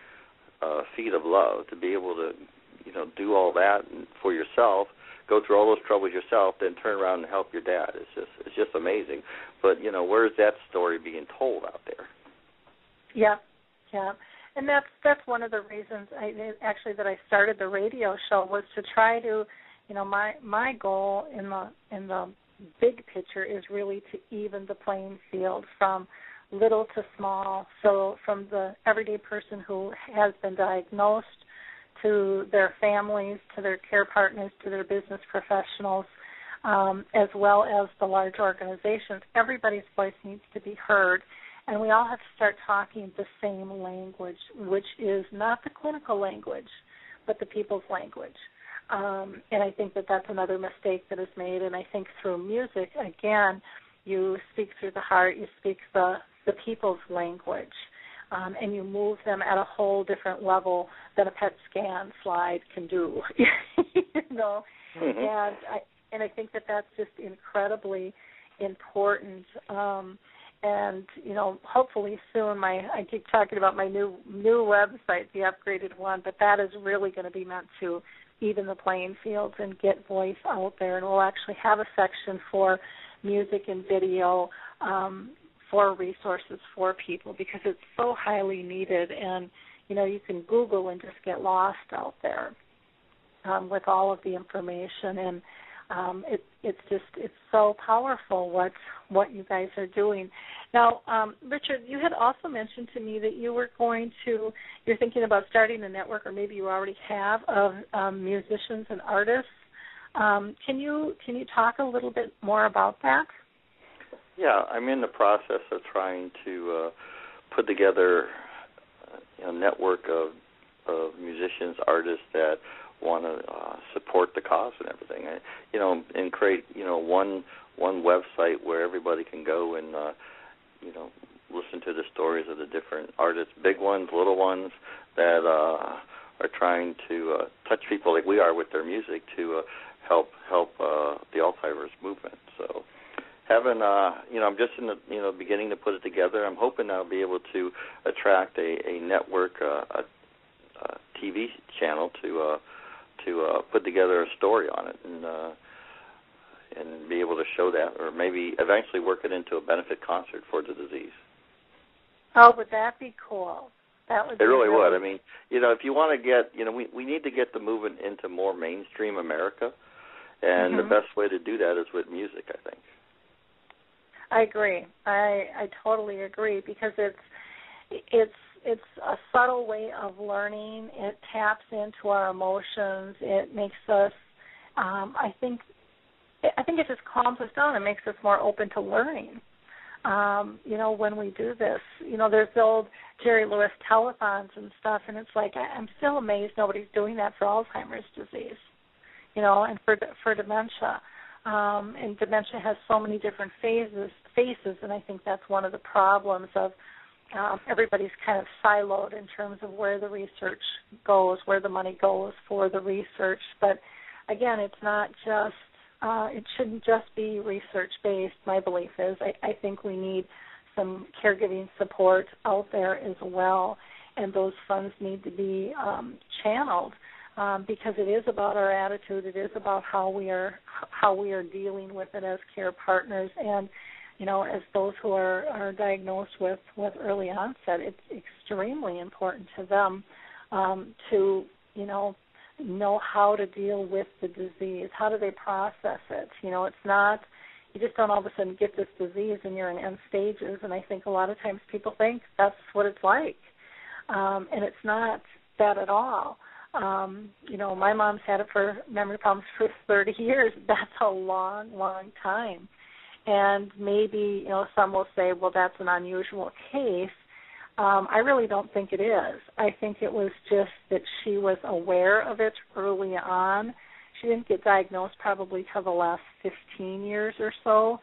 uh, feat of love to be able to, you know, do all that for yourself, go through all those troubles yourself, then turn around and help your dad. It's just it's just amazing. But you know, where's that story being told out there? Yeah, yeah, and that's that's one of the reasons I actually that I started the radio show was to try to, you know, my my goal in the in the big picture is really to even the playing field from little to small. So from the everyday person who has been diagnosed to their families, to their care partners, to their business professionals, um, as well as the large organizations. Everybody's voice needs to be heard, and we all have to start talking the same language, which is not the clinical language, but the people's language. Um, and I think that that's another mistake that is made. And I think through music, again, you speak through the heart, you speak the the people's language, um, and you move them at a whole different level than a PET scan slide can do. <laughs> you know, mm-hmm. and I and I think that that's just incredibly important. Um, and you know, hopefully soon. My I keep talking about my new new website, the upgraded one, but that is really going to be meant to even the playing fields and get voice out there. And we'll actually have a section for music and video um, for resources for people because it's so highly needed. And you know, you can Google and just get lost out there um, with all of the information. And um, it, it's just it's so powerful what what you guys are doing. Now, um, Richard, you had also mentioned to me that you were going to you're thinking about starting a network, or maybe you already have of um, musicians and artists. Um, can you can you talk a little bit more about that? Yeah, I'm in the process of trying to uh, put together a network of of musicians, artists that want to uh, support the cause and everything. I, you know, and create you know one one website where everybody can go and uh, you know listen to the stories of the different artists, big ones, little ones that uh, are trying to uh, touch people like we are with their music to uh, help help uh, the Alzheimer's movement. So having uh you know I'm just in the you know beginning to put it together. I'm hoping I'll be able to attract a a network uh, a, a TV channel to uh to uh, put together a story on it and uh, and be able to show that, or maybe eventually work it into a benefit concert for the disease. Oh, would that be cool? That would. It really, would. I mean, you know, if you want to get, you know, we we need to get the movement into more mainstream America, and mm-hmm. the best way to do that is with music. I think. I agree. I I totally agree because it's it's it's a subtle way of learning. It taps into our emotions. It makes us um I think I think it just calms us down and makes us more open to learning. Um, you know, when we do this, you know, there's the old Jerry Lewis telethons and stuff, and it's like I, I'm still amazed nobody's doing that for Alzheimer's disease, you know, and for for dementia. Um, and dementia has so many different phases, faces, and I think that's one of the problems of um, everybody's kind of siloed in terms of where the research goes, where the money goes for the research. But again, it's not just uh, it shouldn't just be research based. My belief is I, I think we need some caregiving support out there as well, and those funds need to be um, channeled um, because it is about our attitude. It is about how we are how we are dealing with it as care partners and you know, as those who are, are diagnosed with, with early onset, it's extremely important to them um, to, you know, know how to deal with the disease. How do they process it? You know, it's not you just don't all of a sudden get this disease and you're in end stages. And I think a lot of times people think that's what it's like, um, and it's not that at all. Um, you know, my mom's had it for memory problems for 30 years. <laughs> That's a long, long time and maybe you know some will say, well, that's an unusual case. Um, I really don't think it is. I think it was just that she was aware of it early on. She didn't get diagnosed probably till the last 15 years or so,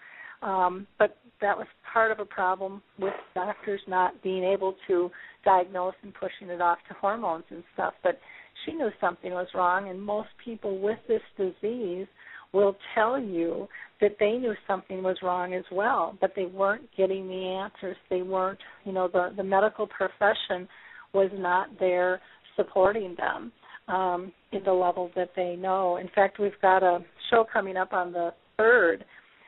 um, but that was part of a problem with doctors not being able to diagnose and pushing it off to hormones and stuff. But she knew something was wrong, and most people with this disease will tell you that they knew something was wrong as well, but they weren't getting the answers. They weren't, you know, the the medical profession was not there supporting them um, in the level that they know. In fact, we've got a show coming up on the third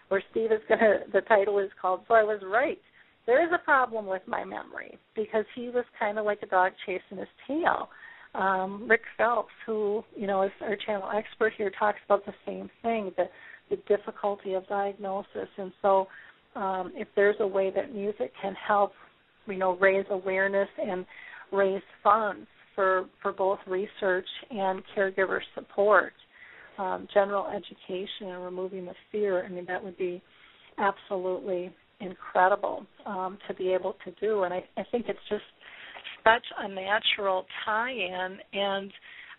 where Steve is going <laughs> to. The title is called "So I Was Right." There is a problem with my memory because he was kind of like a dog chasing his tail. Um, Rick Phelps, who you know is our channel expert here, talks about the same thing. The the difficulty of diagnosis. And so, um, if there's a way that music can help, you know, raise awareness and raise funds for for both research and caregiver support, um, general education, and removing the fear, I mean, that would be absolutely incredible um, to be able to do. And I, I think it's just such a natural tie-in and.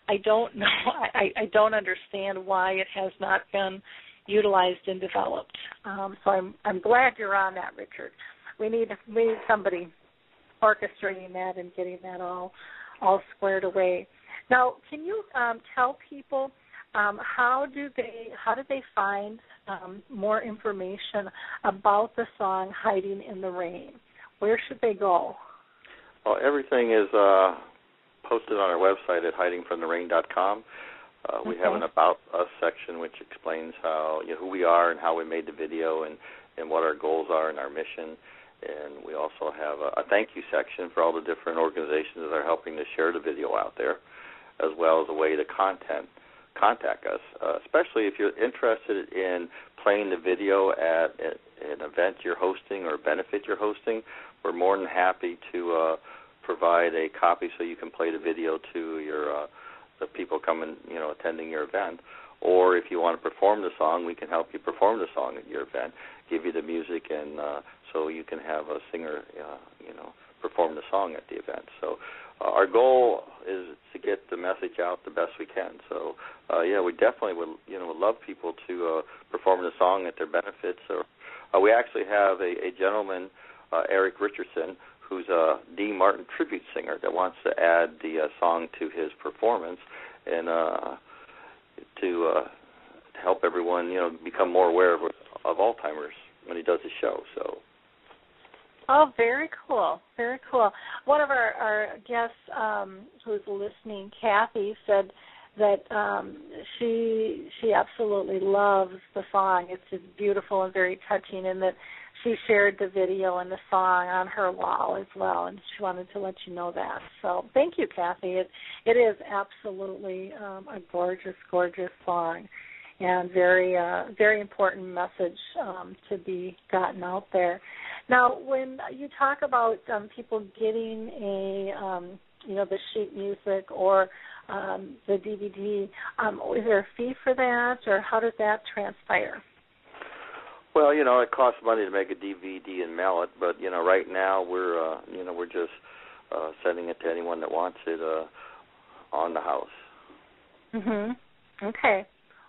I don't know. <laughs> I, I don't understand why it has not been utilized and developed. Um, so I'm I'm glad you're on that, Richard. We need we need somebody orchestrating that and getting that all all squared away. Now, can you um, tell people um, how do they how do they find um, more information about the song "Hiding in the Rain"? Where should they go? Well, everything is uh, posted on our website at hidingfromtherain.com. Uh, we have an about us section which explains how you know who we are and how we made the video and and what our goals are and our mission. And we also have a, a thank you section for all the different organizations that are helping to share the video out there, as well as a way to content contact us, uh, especially if you're interested in playing the video at, at an event you're hosting or a benefit you're hosting. We're more than happy to uh, provide a copy so you can play the video to your uh, the people coming, you know, attending your event. Or if you want to perform the song, we can help you perform the song at your event, give you the music, and uh, so you can have a singer, uh, you know, perform the song at the event. So uh, our goal is to get the message out the best we can. So uh, yeah, we definitely would, you know, would love people to uh, perform the song at their benefits. Or uh, we actually have a, a gentleman, uh, Eric Richardson, who's a Dean Martin tribute singer that wants to add the uh, song to his performance and uh, to uh, help everyone, you know, become more aware of, of Alzheimer's when he does his show. So. Oh, very cool, very cool. One of our, our guests um, who's listening, Kathy, said that um, she she absolutely loves the song. It's just beautiful and very touching, and that she shared the video and the song on her wall as well, and she wanted to let you know that. So thank you, Kathy. It it is absolutely um, a gorgeous, gorgeous song, and very uh, very important message um, to be gotten out there. Now, when you talk about um, people getting a um, you know the sheet music or um, the DVD, um, is there a fee for that, or how does that transpire? Well, you know, it costs money to make a DVD and mail it, but you know, right now we're uh, you know we're just uh, sending it to anyone that wants it uh, on the house. Mhm. Okay.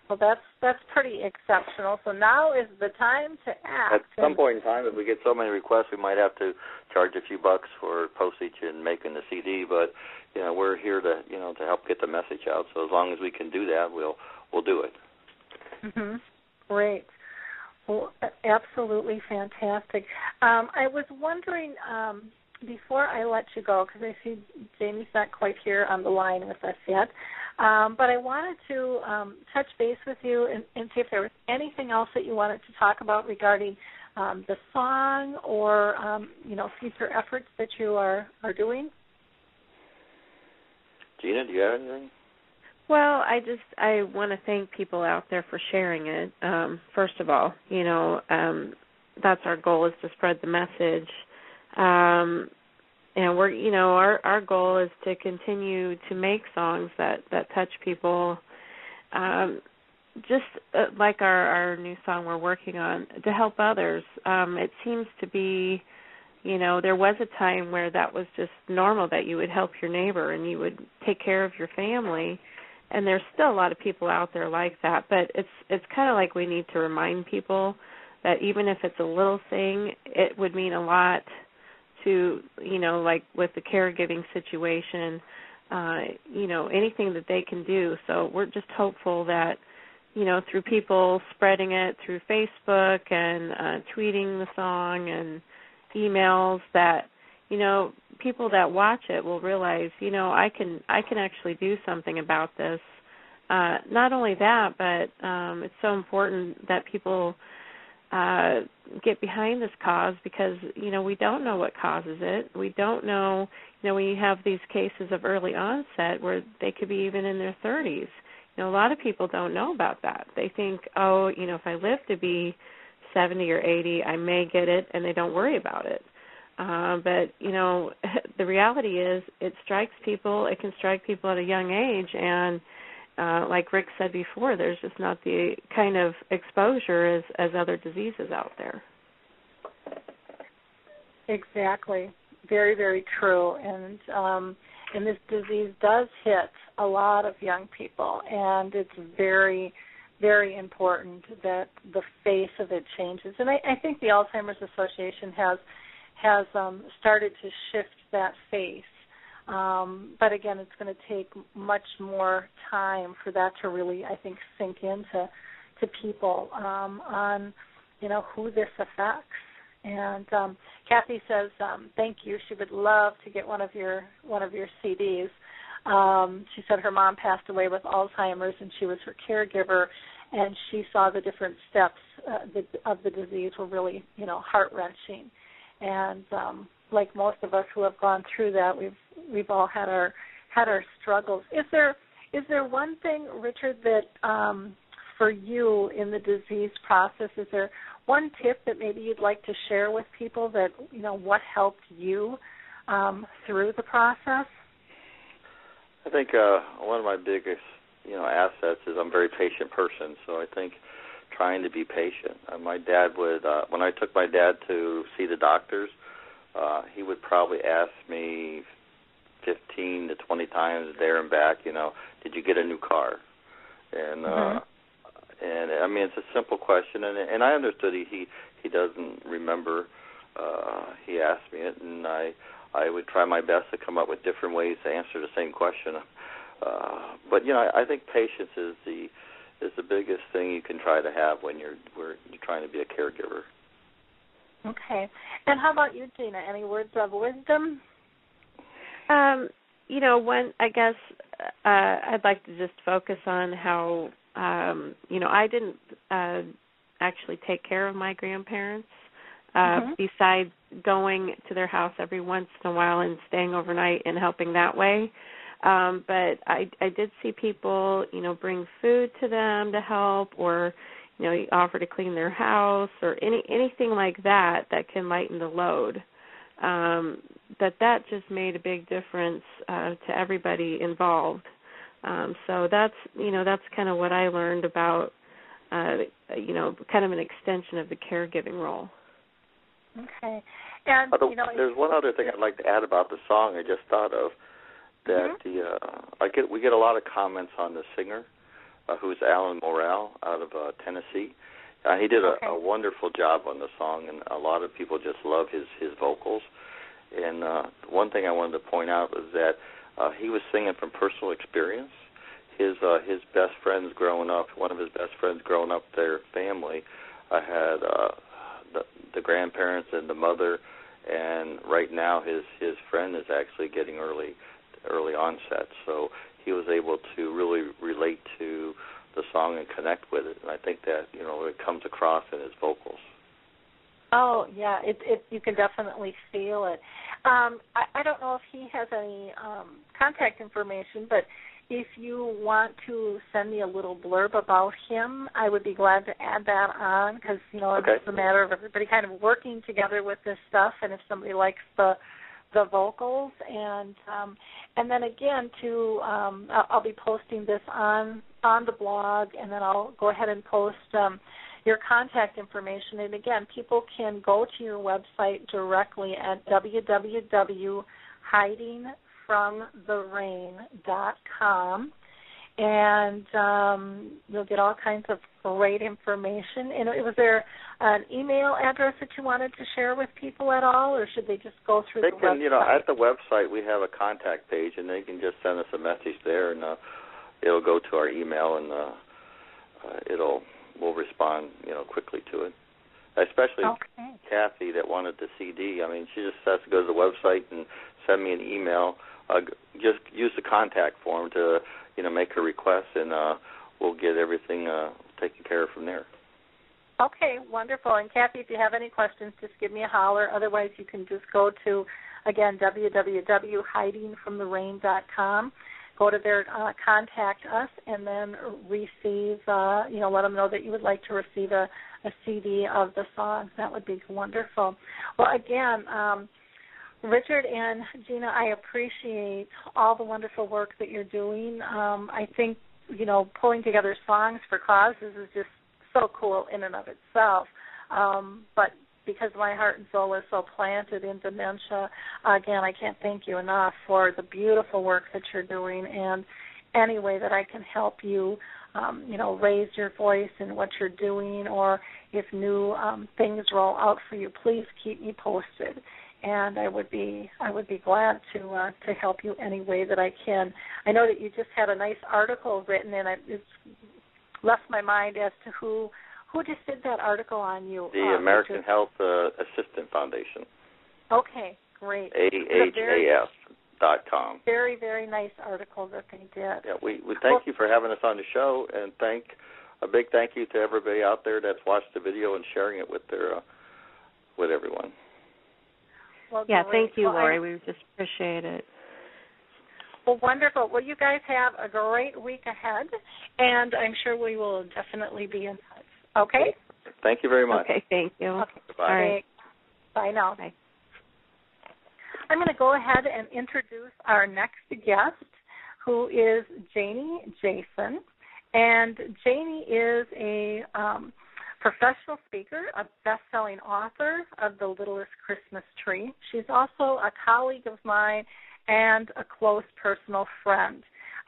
Well, that's that's pretty exceptional. So now is the time to act. At some point in time, if we get so many requests, we might have to charge a few bucks for postage and making the CD. But you know, we're here to you know to help get the message out. So as long as we can do that, we'll we'll do it. Mhm. Great. Well, absolutely fantastic. Um, I was wondering um, before I let you go, because I see Janie's not quite here on the line with us yet, um, but I wanted to um, touch base with you and, and, see if there was anything else that you wanted to talk about regarding um, the song or um, you know future efforts that you are are doing. Jeana, do you have anything? Well, I just I want to thank people out there for sharing it. Um, first of all, you know, um, that's our goal is to spread the message. Um, and we're you know our our goal is to continue to make songs that that touch people um just uh, like our our new song we're working on to help others um it seems to be you know there was a time where that was just normal that you would help your neighbor and you would take care of your family and there's still a lot of people out there like that but it's it's kind of like we need to remind people that even if it's a little thing it would mean a lot to you know like with the caregiving situation uh you know anything that they can do. So we're just hopeful that you know through people spreading it through Facebook and uh, tweeting the song and emails that you know people that watch it will realize you know I can I can actually do something about this. Uh, not only that, but um, it's so important that people uh, get behind this cause because you know we don't know what causes it. We don't know. You know, we have these cases of early onset where they could be even in their 30s you know, a lot of people don't know about that. They think, oh, you know, if I live to be 70 or 80, I may get it, and they don't worry about it. Uh, but you know, <laughs> the reality is, it strikes people. It can strike people at a young age, and uh, like Rick said before, there's just not the kind of exposure as as other diseases out there. Exactly. Very, very true. And um, and this disease does hit a lot of young people, and it's very, very important that the face of it changes. And I, I think the Alzheimer's Association has has um, started to shift that face. Um, but again, it's going to take much more time for that to really, I think, sink into to people um, on, you know, who this affects. And um, Kathy says, um, "Thank you. She would love to get one of your one of your CDs." Um, she said her mom passed away with Alzheimer's, and she was her caregiver, and she saw the different steps uh, the, of the disease were really, you know, heart wrenching. And um, like most of us who have gone through that, we've we've all had our had our struggles. Is there is there one thing, Richard, that um, for you in the disease process? Is there one tip that maybe you'd like to share with people that you know what helped you um, through the process? I think uh, one of my biggest you know assets is I'm a very patient person, so I think trying to be patient. Uh, my dad would uh, when I took my dad to see the doctors, uh, he would probably ask me 15 to 20 times there and back, you know, did you get a new car? And uh, mm-hmm and I mean it's a simple question, and and I understood he he, he doesn't remember. Uh, he asked me it, and I I would try my best to come up with different ways to answer the same question. Uh, but you know, I, I think patience is the is the biggest thing you can try to have when you're when you're trying to be a caregiver. Okay, and how about you, Jeana? Any words of wisdom? Um, you know, when I guess uh, I'd like to just focus on how um you know i didn't uh actually take care of my grandparents uh mm-hmm. besides going to their house every once in a while and staying overnight and helping that way um but i i did see people you know bring food to them to help or you know offer to clean their house or any anything like that that can lighten the load. Um that that just made a big difference uh to everybody involved. Um, so that's you know that's kind of what I learned about uh, you know kind of an extension of the caregiving role. Okay, and Although, you know, there's one other thing I'd like to add about the song I just thought of that mm-hmm. the uh, I get we get a lot of comments on the singer uh, who's Alan Morrell out of uh, Tennessee. Uh, he did a, okay. a wonderful job on the song, and a lot of people just love his his vocals. And uh, one thing I wanted to point out was that uh, he was singing from personal experience. His uh, his best friends growing up, one of his best friends growing up, their family uh, had uh, the, the grandparents and the mother, and right now his his friend is actually getting early early onset. So he was able to really relate to the song and connect with it. And I think that you know it comes across in his vocals. Oh yeah, it it you can definitely feel it. Um, I, I don't know if he has any um, contact information, but if you want to send me a little blurb about him, I would be glad to add that on because you know okay. it's a matter of everybody kind of working together with this stuff, and if somebody likes the the vocals and um and then again to um I'll, be posting this on on the blog and then I'll go ahead and post um your contact information. And again, people can go to your website directly at www.hidingfromtherain.com. And um, you'll get all kinds of great information. And was there an email address that you wanted to share with people at all, or should they just go through they the can, website? You know, at the website we have a contact page, and they can just send us a message there, and uh, it'll go to our email, and uh, uh, it'll we'll respond you know quickly to it. Especially okay. Kathy that wanted the CD. I mean, she just has to go to the website and send me an email. Uh, just use the contact form to you know make a request, and uh, we'll get everything uh, taken care of from there. Okay, wonderful. And Kathy, if you have any questions, just give me a holler. Otherwise, you can just go to again www.hidingfromtherain.com. Go to there, uh, contact us, and then receive. Uh, you know, let them know that you would like to receive a, a CD of the songs. That would be wonderful. Well, again. Um, Richard and Jeana, I appreciate all the wonderful work that you're doing. Um, I think you know pulling together songs for causes is just so cool in and of itself. Um, but because my heart and soul is so planted in dementia, again, I can't thank you enough for the beautiful work that you're doing and any way that I can help you, um, you know, raise your voice in what you're doing or if new um, things roll out for you, please keep me posted. And I would be I would be glad to uh, to help you any way that I can. I know that you just had a nice article written, and it's left my mind as to who who just did that article on you. The uh, American. Health uh, Assistance Foundation. Okay, great. A H A F dot com. Very very nice article that they did. Yeah, we we thank well, you for having us on the show, and thank a big thank you to everybody out there that's watched the video and sharing it with their uh, with everyone. Well, yeah, great. thank you, well, Lori. I... We just appreciate it. Well, wonderful. Well, you guys have a great week ahead, and I'm sure we will definitely be in touch. Okay? Thank you very much. Okay, thank you. Okay. Bye. All right. Bye now. Bye. I'm going to go ahead and introduce our next guest, who is Janie Jasin. And Janie is a um, professional speaker, a best-selling author of The Littlest Christmas Tree. She's also a colleague of mine and a close personal friend.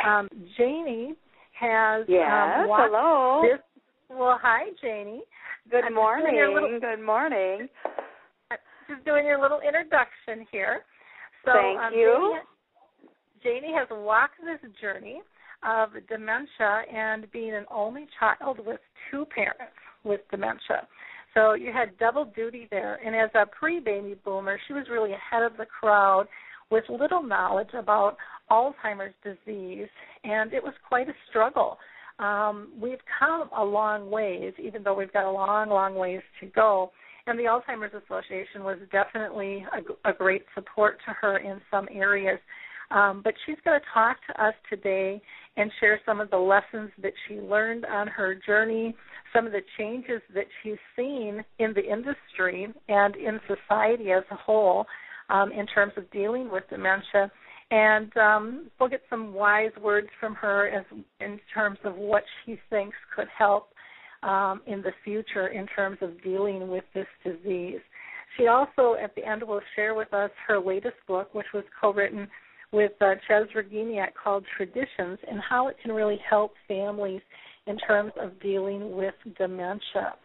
Um, Janie has yes, um, hello. This, well, hi, Janie. Good I'm morning. Little, Good morning. Just doing your little introduction here. So, Thank um, you. Janie, Janie has walked this journey of dementia and being an only child with two parents with dementia. So you had double duty there. And as a pre baby boomer, she was really ahead of the crowd with little knowledge about Alzheimer's disease, and it was quite a struggle. Um, we've come a long ways, even though we've got a long, long ways to go. And the Alzheimer's Association was definitely a, a great support to her in some areas. Um, but she's going to talk to us today and share some of the lessons that she learned on her journey, some of the changes that she's seen in the industry and in society as a whole, um, in terms of dealing with dementia. And um, we'll get some wise words from her as in terms of what she thinks could help um, in the future in terms of dealing with this disease. She also, at the end, will share with us her latest book, which was co-written with uh, Ches Reginiak called Traditions, and how it can really help families in terms of dealing with dementia.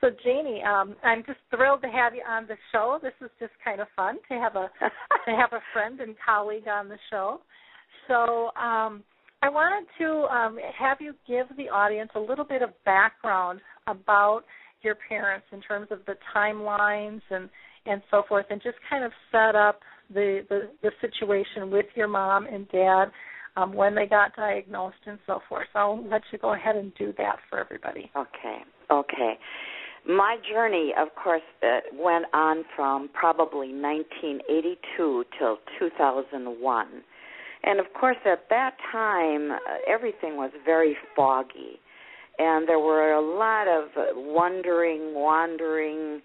So Janie, um, I'm just thrilled to have you on the show. This is just kind of fun to have a <laughs> to have a friend and colleague on the show. So um, I wanted to um, have you give the audience a little bit of background about your parents in terms of the timelines and and so forth, and just kind of set up the the, the situation with your mom and dad. Um, when they got diagnosed and so forth. So I'll let you go ahead and do that for everybody. Okay. Okay my journey, of course, uh, went on from probably 1982 till 2001. And of course, at that time, uh, everything was very foggy. And there were a lot of wondering, wandering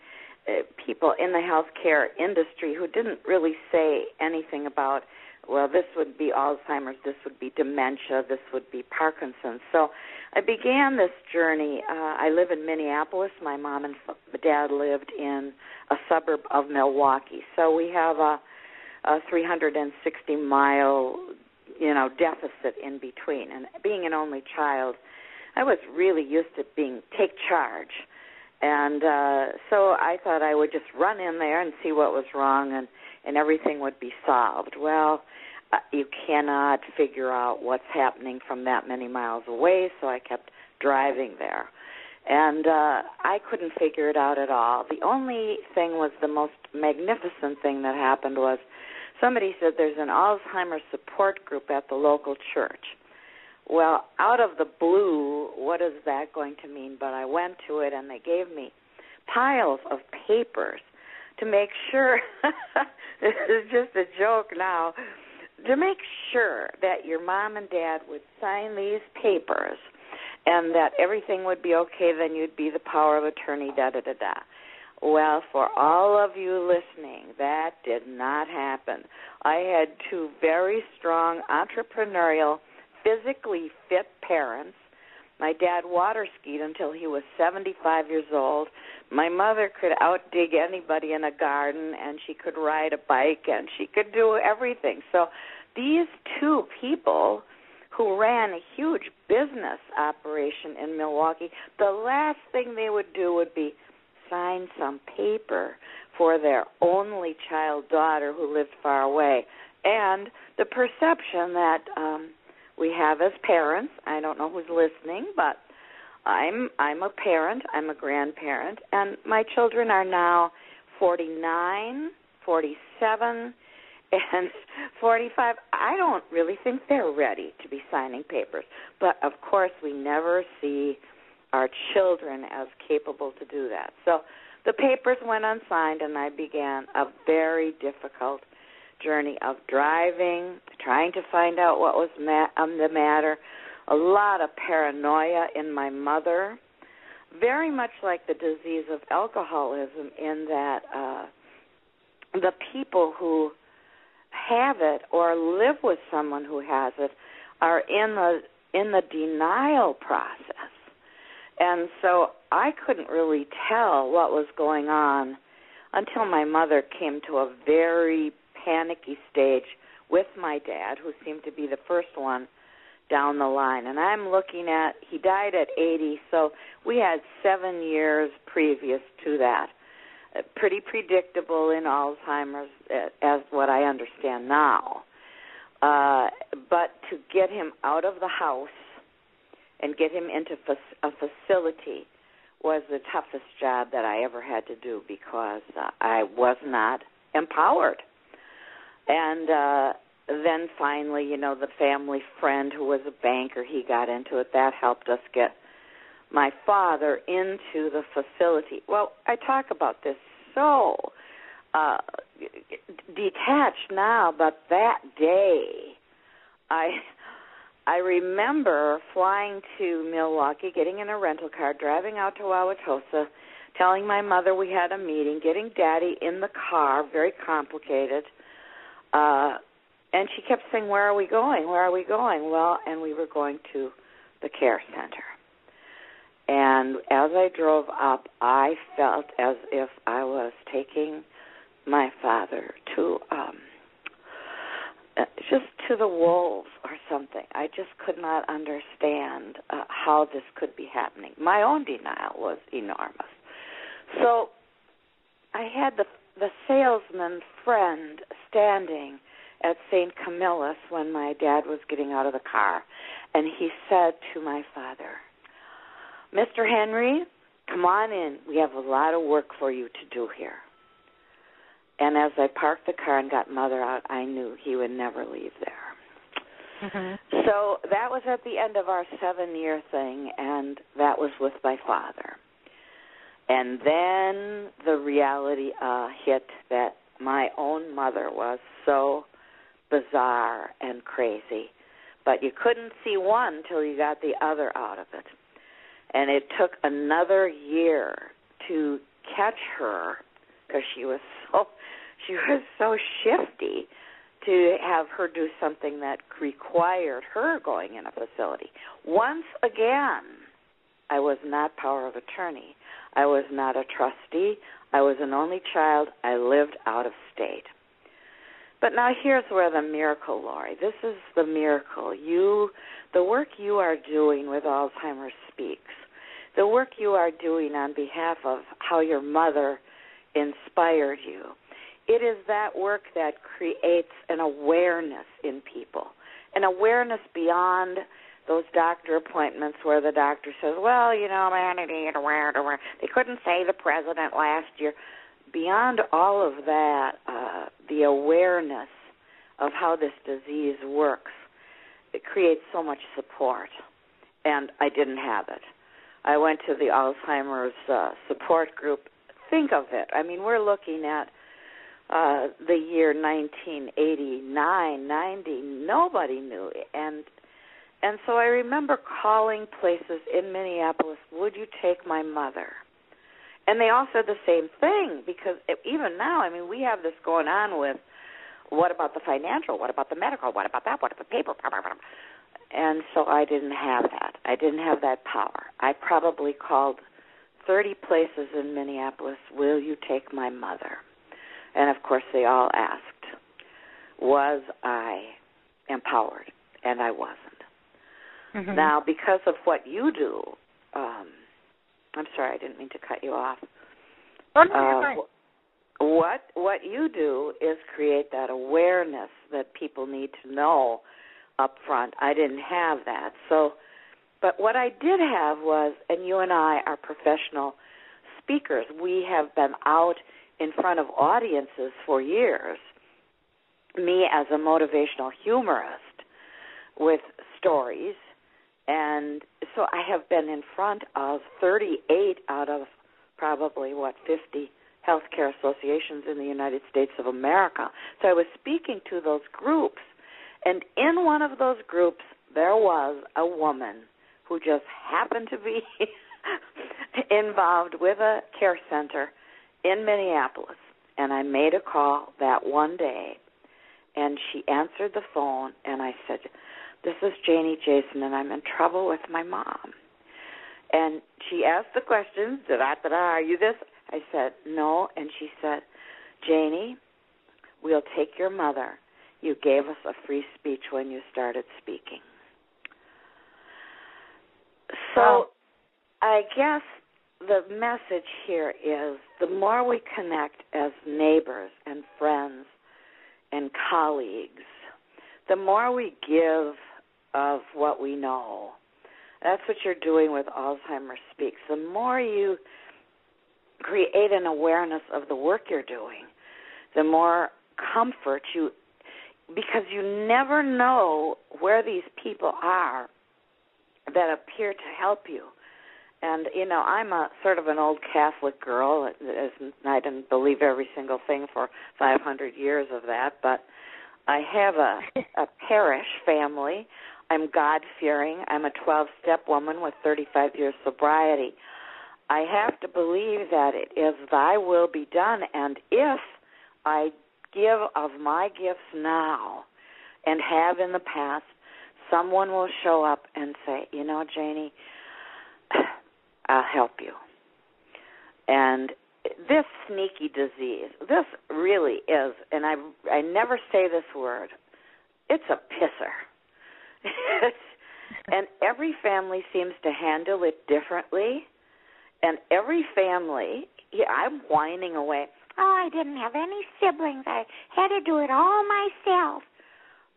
uh, people in the healthcare industry who didn't really say anything about well, this would be Alzheimer's, this would be dementia, this would be Parkinson's. So I began this journey. Uh, I live in Minneapolis. My mom and dad lived in a suburb of Milwaukee. So we have a, a 360 mile, you know, deficit in between. And being an only child, I was really used to being take charge. And uh so I thought I would just run in there and see what was wrong and and everything would be solved. Well, uh, you cannot figure out what's happening from that many miles away, so I kept driving there. And uh I couldn't figure it out at all. The only thing was the most magnificent thing that happened was somebody said there's an Alzheimer's support group at the local church. Well, out of the blue, what is that going to mean? But I went to it and they gave me piles of papers to make sure <laughs> this is just a joke now to make sure that your mom and dad would sign these papers and that everything would be okay then you'd be the power of attorney da da da da. Well for all of you listening that did not happen. I had two very strong entrepreneurial physically fit parents my dad water skied until he was 75 years old. My mother could outdig anybody in a garden, and she could ride a bike, and she could do everything. So these two people who ran a huge business operation in Milwaukee, the last thing they would do would be sign some paper for their only child daughter who lived far away. And the perception that um we have as parents. I don't know who's listening, but I'm I'm a parent, I'm a grandparent, and my children are now 49, 47, <laughs> and 45. I don't really think they're ready to be signing papers, but of course we never see our children as capable to do that. So the papers went unsigned and I began a very difficult journey of driving, trying to find out what was ma- um, the matter, a lot of paranoia in my mother, very much like the disease of alcoholism, in that uh, the people who have it or live with someone who has it are in the in the denial process. And so I couldn't really tell what was going on until my mother came to a very panicky stage with my dad, who seemed to be the first one down the line. And I'm looking at, he died at 80, so we had seven years previous to that. Uh, pretty predictable in Alzheimer's, uh, as what I understand now. Uh, but to get him out of the house and get him into a facility was the toughest job that I ever had to do because uh, I was not empowered and uh then finally, you know, the family friend who was a banker, he got into it. That helped us get my father into the facility. Well, I talk about this so uh detached now, but that day I I remember flying to Milwaukee, getting in a rental car, driving out to Wauwatosa, telling my mother we had a meeting, getting daddy in the car, very complicated uh, and she kept saying, "Where are we going? Where are we going?" Well, and we were going to the care center. And as I drove up, I felt as if I was taking my father to um uh, just to the wolves or something. I just could not understand uh, how this could be happening. My own denial was enormous. So I had the the salesman friend standing at St. Camillus when my dad was getting out of the car, and he said to my father, Mr. Henry, come on in. We have a lot of work for you to do here. And as I parked the car and got mother out, I knew he would never leave there. Mm-hmm. So that was at the end of our seven year thing, and that was with my father. And then the reality uh, hit that my own mother was so bizarre and crazy, but you couldn't see one till you got the other out of it. And it took another year to catch her because she was so <laughs> she was so shifty to have her do something that required her going in a facility. Once again, I was not power of attorney. I was not a trustee. I was an only child. I lived out of state. But now here's where the miracle, Lori. This is the miracle. You, the work you are doing with Alzheimer's Speaks, the work you are doing on behalf of how your mother inspired you. It is that work that creates an awareness in people, an awareness beyond those doctor appointments where the doctor says, "Well, you know, man, it wear it they couldn't say the president last year." Beyond all of that, uh, the awareness of how this disease works, it creates so much support, and I didn't have it. I went to the Alzheimer's uh, support group. Think of it. I mean, we're looking at uh, the year 1989, 90. Nobody knew, and and so I remember calling places in Minneapolis. Would you take my mother? And they all said the same thing because even now, I mean, we have this going on with what about the financial? What about the medical? What about that? What about the paper? And so I didn't have that. I didn't have that power. I probably called 30 places in Minneapolis, Will you take my mother? And of course, they all asked, Was I empowered? And I wasn't. Mm-hmm. Now, because of what you do, um, I'm sorry, I didn't mean to cut you off. Oh, no, uh. What what you do is create that awareness that people need to know up front. I didn't have that. So but what I did have was and you and I are professional speakers. We have been out in front of audiences for years. Me as a motivational humorist with stories and so I have been in front of 38 out of probably what 50 healthcare associations in the United States of America. So I was speaking to those groups, and in one of those groups there was a woman who just happened to be <laughs> involved with a care center in Minneapolis. And I made a call that one day, and she answered the phone, and I said, this is Janie Jasin, and I'm in trouble with my mom. And she asked the questions, da da da, are you this? I said, no. And she said, Janie, we'll take your mother. You gave us a free speech when you started speaking. So I guess the message here is the more we connect as neighbors and friends and colleagues, the more we give of what we know. That's what you're doing with Alzheimer's Speaks. The more you create an awareness of the work you're doing, the more comfort you because you never know where these people are that appear to help you. And you know, I'm a sort of an old Catholic girl. As I didn't believe every single thing for 500 years of that, but I have a <laughs> a parish family I'm God fearing. I'm a 12 step woman with 35 years sobriety. I have to believe that it is thy will be done. And if I give of my gifts now and have in the past, someone will show up and say, you know, Janie, <sighs> I'll help you. And this sneaky disease, this really is, and I I never say this word. It's a pisser <laughs> and every family seems to handle it differently. And every family, yeah, I'm whining away. Oh, I didn't have any siblings. I had to do it all myself.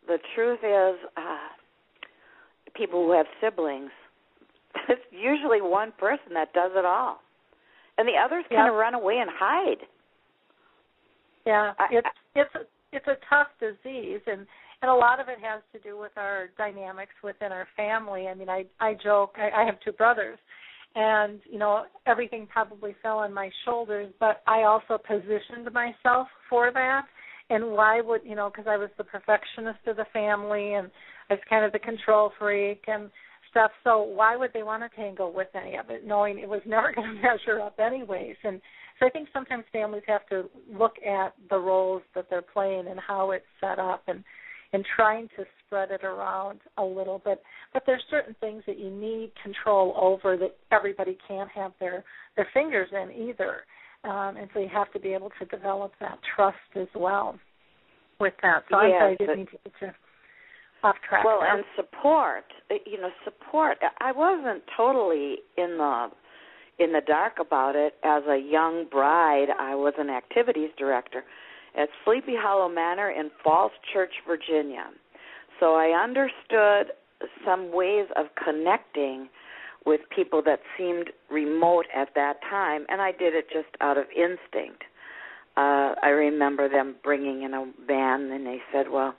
The truth is, uh, people who have siblings, <laughs> it's usually one person that does it all, and the others yep. kind of run away and hide. Yeah, it's it's a, it's a tough disease, and and a lot of it has to do with our dynamics within our family. I mean, I I joke. I, I have two brothers, and you know everything probably fell on my shoulders, but I also positioned myself for that. And why would you know? Because I was the perfectionist of the family, and I was kind of the control freak and stuff. So why would they want to tangle with any of it, knowing it was <laughs> never going to measure up anyways? And so I think sometimes families have to look at the roles that they're playing and how it's set up and and trying to spread it around a little bit. But there's certain things that you need control over that everybody can't have their their fingers in either. Um, and so you have to be able to develop that trust as well with that. So yes, I'm sorry, I didn't mean to get you off track. Well, there. and support, uh, you know, support. I wasn't totally in the in the dark about it as a young bride. I was an activities director at Sleepy Hollow Manor in Falls Church, Virginia. So I understood some ways of connecting with people that seemed remote at that time, and I did it just out of instinct. Uh, I remember them bringing in a man, and they said, "Well,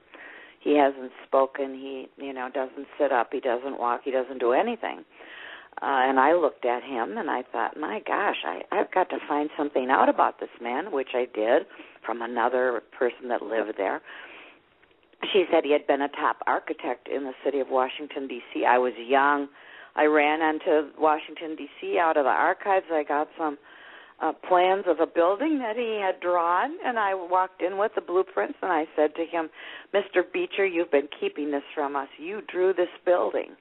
he hasn't spoken. He, you know, doesn't sit up. He doesn't walk. He doesn't do anything." Uh, and I looked at him and I thought, my gosh, I, I've got to find something out about this man, which I did from another person that lived there. She said he had been a top architect in the city of Washington, D.C. I was young. I ran into Washington, D.C. out of the archives. I got some uh, plans of a building that he had drawn, and I walked in with the blueprints and I said to him, Mr. Beecher, you've been keeping this from us. You drew this building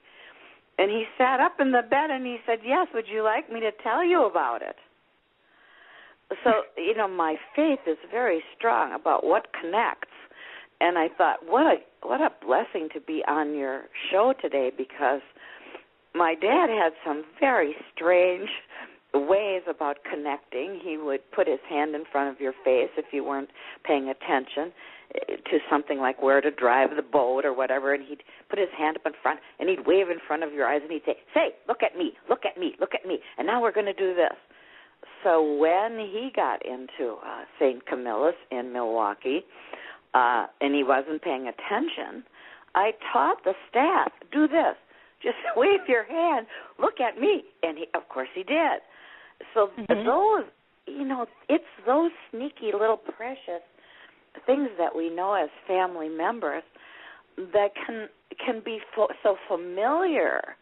and he sat up in the bed and he said, Yes, would you like me to tell you about it? So, you know, my faith is very strong about what connects. And I thought, what a what a blessing to be on your show today because my dad had some very strange ways about connecting. He would put his hand in front of your face if you weren't paying attention eh, to something like where to drive the boat or whatever, and he'd put his hand up in front and he'd wave in front of your eyes and he'd say, "Say, look at me, look at me, look at me," and now we're going to do this. So when he got into uh, St. Camillus in Milwaukee, uh, and he wasn't paying attention, I taught the staff do this. Just <laughs> wave your hand, look at me, and he, of course, he did. So mm-hmm. those, you know, it's those sneaky little precious things that we know as family members that can can be fo- so familiar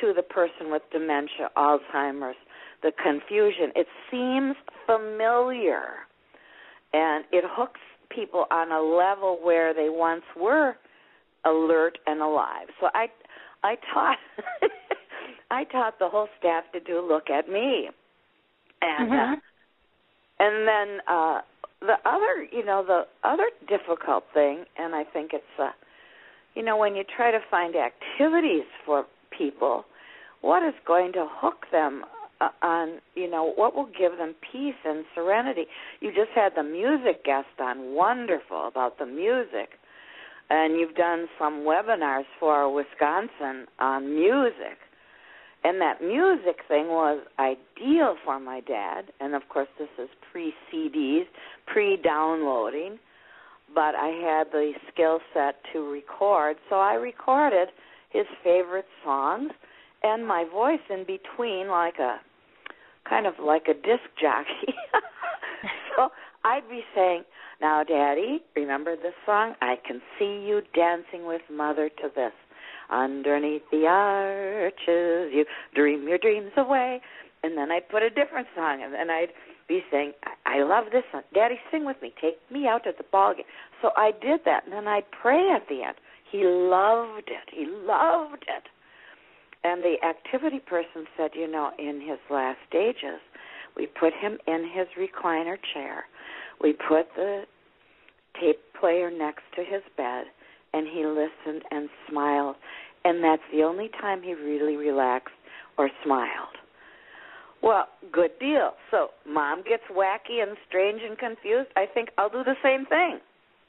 to the person with dementia, Alzheimer's, the confusion. It seems familiar, and it hooks people on a level where they once were alert and alive. So I I taught <laughs> I taught the whole staff to do look at me, and uh, mm-hmm. uh, and then uh the other, you know, the other difficult thing, and I think it's, uh, you know, when you try to find activities for people, what is going to hook them uh, on, you know, what will give them peace and serenity? You just had the music guest on, wonderful about the music, and you've done some webinars for Wisconsin on music. And that music thing was ideal for my dad. And of course this is pre CDs, pre downloading, but I had the skill set to record, so I recorded his favorite songs and my voice in between like a kind of like a disc jockey. <laughs> so I'd be saying, "Now daddy, remember this song? I can see you dancing with mother to this." Underneath the arches, you dream your dreams away. And then I'd put a different song, and then I'd be saying, I, I love this song. Daddy, sing with me. Take me out at the ball game. So I did that, and then I'd pray at the end. He loved it. He loved it. And the activity person said, you know, in his last stages, we put him in his recliner chair. We put the tape player next to his bed, and he listened and smiled. And that's the only time he really relaxed or smiled. Well, good deal. So mom gets wacky and strange and confused. I think I'll do the same thing.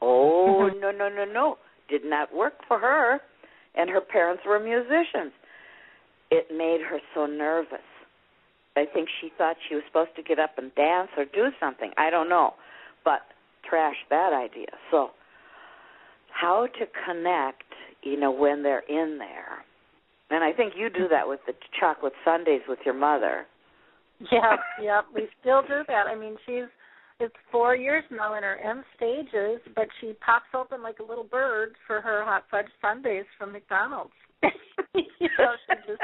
Oh, <laughs> no, no, no, no. Did not work for her. And her parents were musicians. It made her so nervous. I think she thought she was supposed to get up and dance or do something. I don't know. But trash that idea. So how to connect, you know, when they're in there. And I think you do that with the chocolate sundaes with your mother. Yeah, yeah, we still do that. I mean, she's it's four years now in her end stages, but she pops open like a little bird for her hot fudge sundaes from McDonald's. <laughs> you know, she just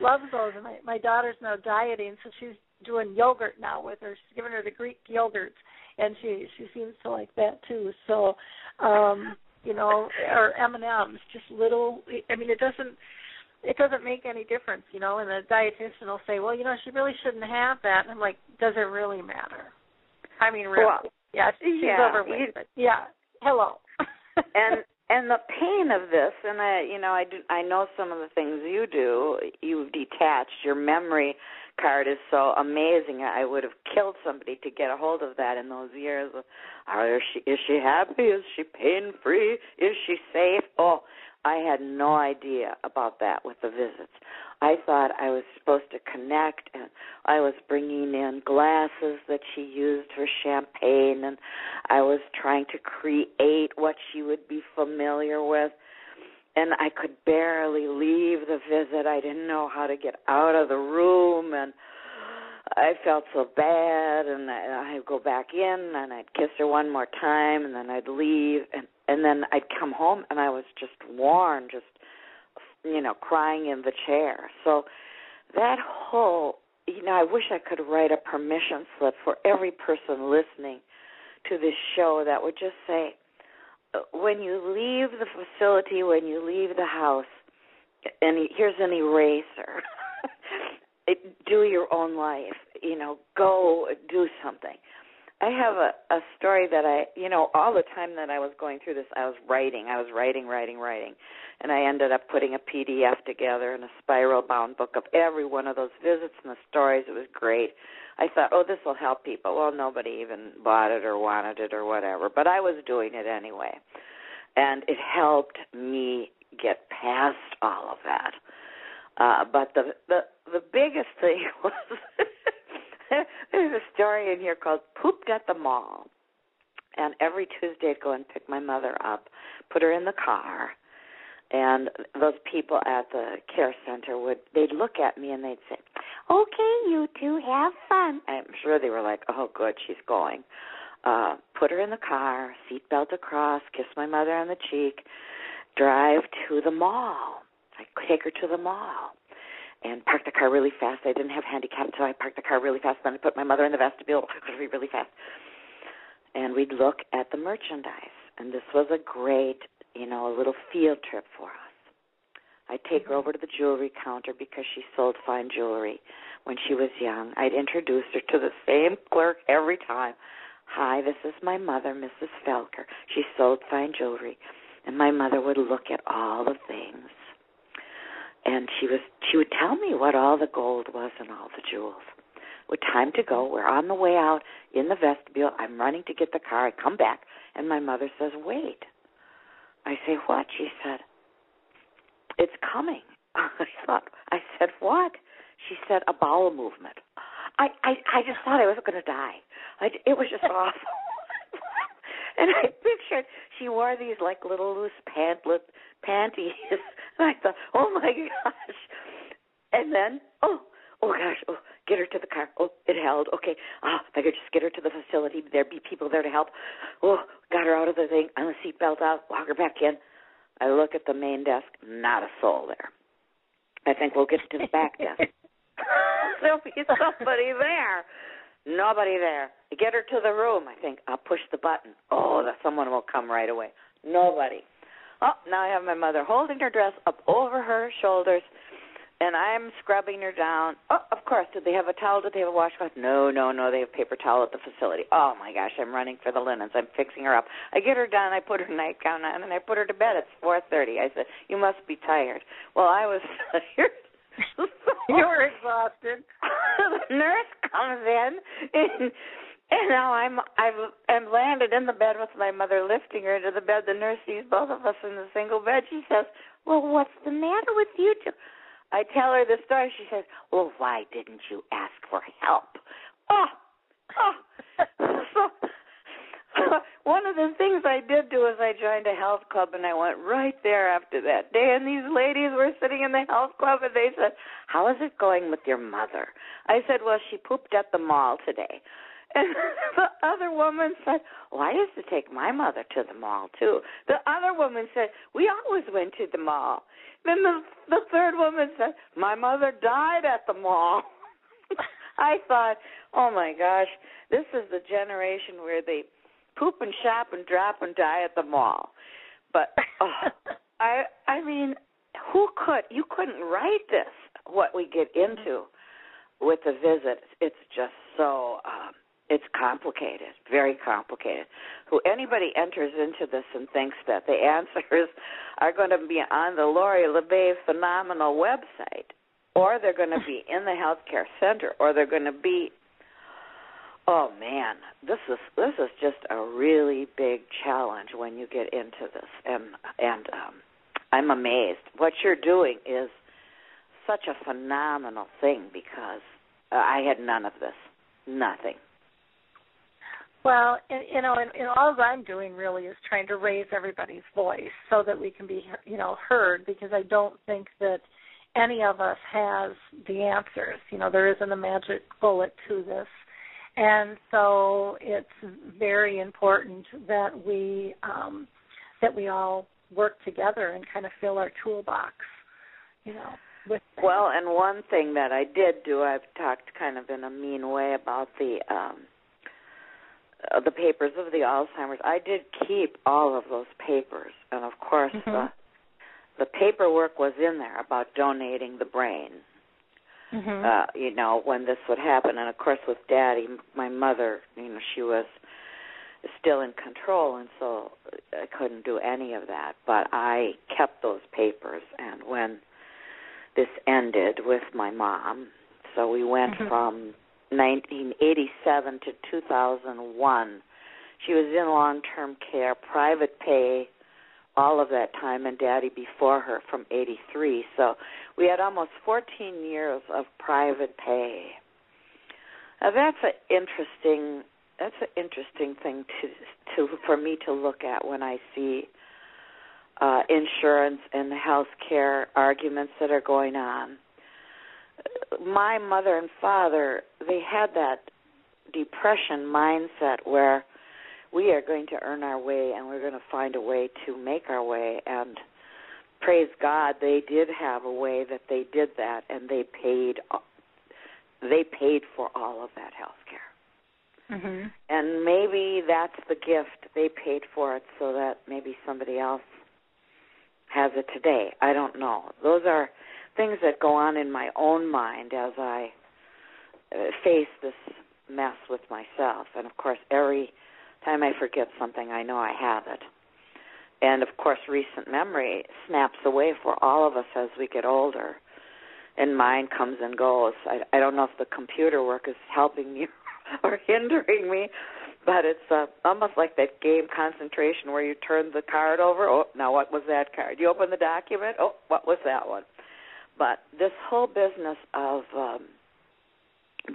loves those. And my my daughter's now dieting, so she's doing yogurt now with her. She's giving her the Greek yogurts, and she she seems to like that too. So, um you know, or M and M's, just little. I mean, it doesn't it doesn't make any difference, you know. And the dietitian will say, well, you know, she really shouldn't have that. And I'm like, does it really matter? I mean, really? Well, yeah, she's yeah, overweight, you, but yeah. Hello. <laughs> and and the pain of this, and I, you know, I do, I know some of the things you do. You've detached. Your memory card is so amazing. I would have killed somebody to get a hold of that in those years. Are she is she happy? Is she pain free? Is she safe? Oh, I had no idea about that with the visits. I thought I was supposed to connect, and I was bringing in glasses that she used for champagne, and I was trying to create what she would be familiar with. And I could barely leave the visit. I didn't know how to get out of the room, and I felt so bad. And I'd go back in, and I'd kiss her one more time, and then I'd leave, and and then I'd come home, and I was just worn, just you know, crying in the chair. So that whole, you know, I wish I could write a permission slip for every person listening to this show that would just say, when you leave the facility, when you leave the house, and here's an eraser. <laughs> do your own life. You know, go do something. I have a a story that I, you know, all the time that I was going through this, I was writing, I was writing, writing, writing, and I ended up putting a PDF together in a spiral bound book of every one of those visits and the stories. It was great. I thought, oh, this will help people. Well, nobody even bought it or wanted it or whatever, but I was doing it anyway, and it helped me get past all of that. Uh, but the the the biggest thing <laughs> was <laughs> there's a story in here called Pooped at the Mall. And every Tuesday I'd go and pick my mother up, put her in the car, and those people at the care center would they'd look at me and they'd say, "Okay, you two have fun." I'm sure they were like, "Oh, good, she's going." Uh, put her in the car, seatbelt across, kiss my mother on the cheek, drive to the mall. I take her to the mall and parked the car really fast. I didn't have handicap, so I parked the car really fast. Then I put my mother in the vestibule <laughs> really, really fast. And we'd look at the merchandise. And this was a great, you know, a little field trip for us. I'd take her mm-hmm. over to the jewelry counter because she sold fine jewelry when she was young. I'd introduce her to the same clerk every time. Hi, this is my mother, Mrs. Felker. She sold fine jewelry. And my mother would look at all the things and she was she would tell me what all the gold was and all the jewels. With time to go, we're on the way out in the vestibule. I'm running to get the car. I come back, and my mother says, "Wait." I say, "What?" She said, "It's coming." <laughs> I thought. I said, "What?" She said, "A bowel movement." I I I just thought I was going to die. I, it was just awful. <laughs> and I pictured she wore these like little loose pantlet panties. And <laughs> I thought, oh my gosh. And then, oh, oh gosh, oh, get her to the car. Oh, it held. Okay. Ah, oh, if I could just get her to the facility, there'd be people there to help. Oh, got her out of the thing, on the seatbelt out, walk her back in. I look at the main desk, not a soul there. I think we'll get to the back desk. <laughs> <laughs> There'll be somebody there. Nobody there. I get her to the room. I think I'll push the button. Oh, that someone will come right away. Nobody. Oh, now I have my mother holding her dress up over her shoulders, and I'm scrubbing her down. Oh, of course. Did they have a towel? Did they have a washcloth? No, no, no. They have paper towel at the facility. Oh my gosh, I'm running for the linens. I'm fixing her up. I get her done. I put her nightgown on, and I put her to bed. It's 4:30. I said, "You must be tired." Well, I was <laughs> tired. <laughs> you were exhausted. <laughs> the nurse comes in and and now I'm I've I'm landed in the bed with my mother lifting her into the bed. The nurse sees both of us in the single bed. She says, "Well, what's the matter with you two? I tell her the story. She says, "Well, why didn't you ask for help?" Oh, oh. <laughs> so, <laughs> one of the things I did do is I joined a health club, and I went right there after that day. And these ladies were sitting in the health club, and they said, "How is it going with your mother?" I said, "Well, she pooped at the mall today." And <laughs> the other woman said, Well, I used to take my mother to the mall too. The other woman said, We always went to the mall. Then the the third woman said, My mother died at the mall. <laughs> I thought, Oh my gosh, this is the generation where they poop and shop and drop and die at the mall. But oh, <laughs> I I mean, who could you couldn't write this what we get into with the visit. It's just so um it's complicated, very complicated. Who anybody enters into this and thinks that the <laughs> answers are going to be on the Lori La Bey phenomenal website, or they're going to be <laughs> in the healthcare center, or they're going to be. Oh man, this is this is just a really big challenge when you get into this, and and um, I'm amazed. What you're doing is such a phenomenal thing because uh, I had none of this, nothing. Well, you know, and, and all I'm doing really is trying to raise everybody's voice so that we can be, you know, heard. Because I don't think that any of us has the answers. You know, there isn't a magic bullet to this, and so it's very important that we um, that we all work together and kind of fill our toolbox. You know. With well, and one thing that I did do, I've talked kind of in a mean way about the um the papers of the Alzheimer's. I did keep all of those papers, and of course mm-hmm. the the paperwork was in there about donating the brain. Mm-hmm. Uh, you know when this would happen, and of course with Daddy, my mother, you know she was still in control, and so I couldn't do any of that. But I kept those papers, and when this ended with my mom, so we went mm-hmm. from 1987 to 2001. She was in long-term care, private pay, all of that time, and Daddy before her from 83. So we had almost 14 years of private pay. Now that's an interesting. That's an interesting thing to to for me to look at when I see uh, insurance and health care arguments that are going on my mother and father they had that depression mindset where we are going to earn our way and we're going to find a way to make our way and praise God they did have a way that they did that and they paid they paid for all of that health care. Mm-hmm. And maybe that's the gift they paid for it so that maybe somebody else has it today. I don't know. Those are things that go on in my own mind as I uh, face this mess with myself. And of course, every time I forget something, I know I have it. And of course, recent memory snaps away for all of us as we get older, and mine comes and goes. I, I don't know if the computer work is helping me <laughs> or hindering me, but it's uh, almost like that game concentration where you turn the card over. Oh, now what was that card? You open the document. Oh, what was that one? But this whole business of um,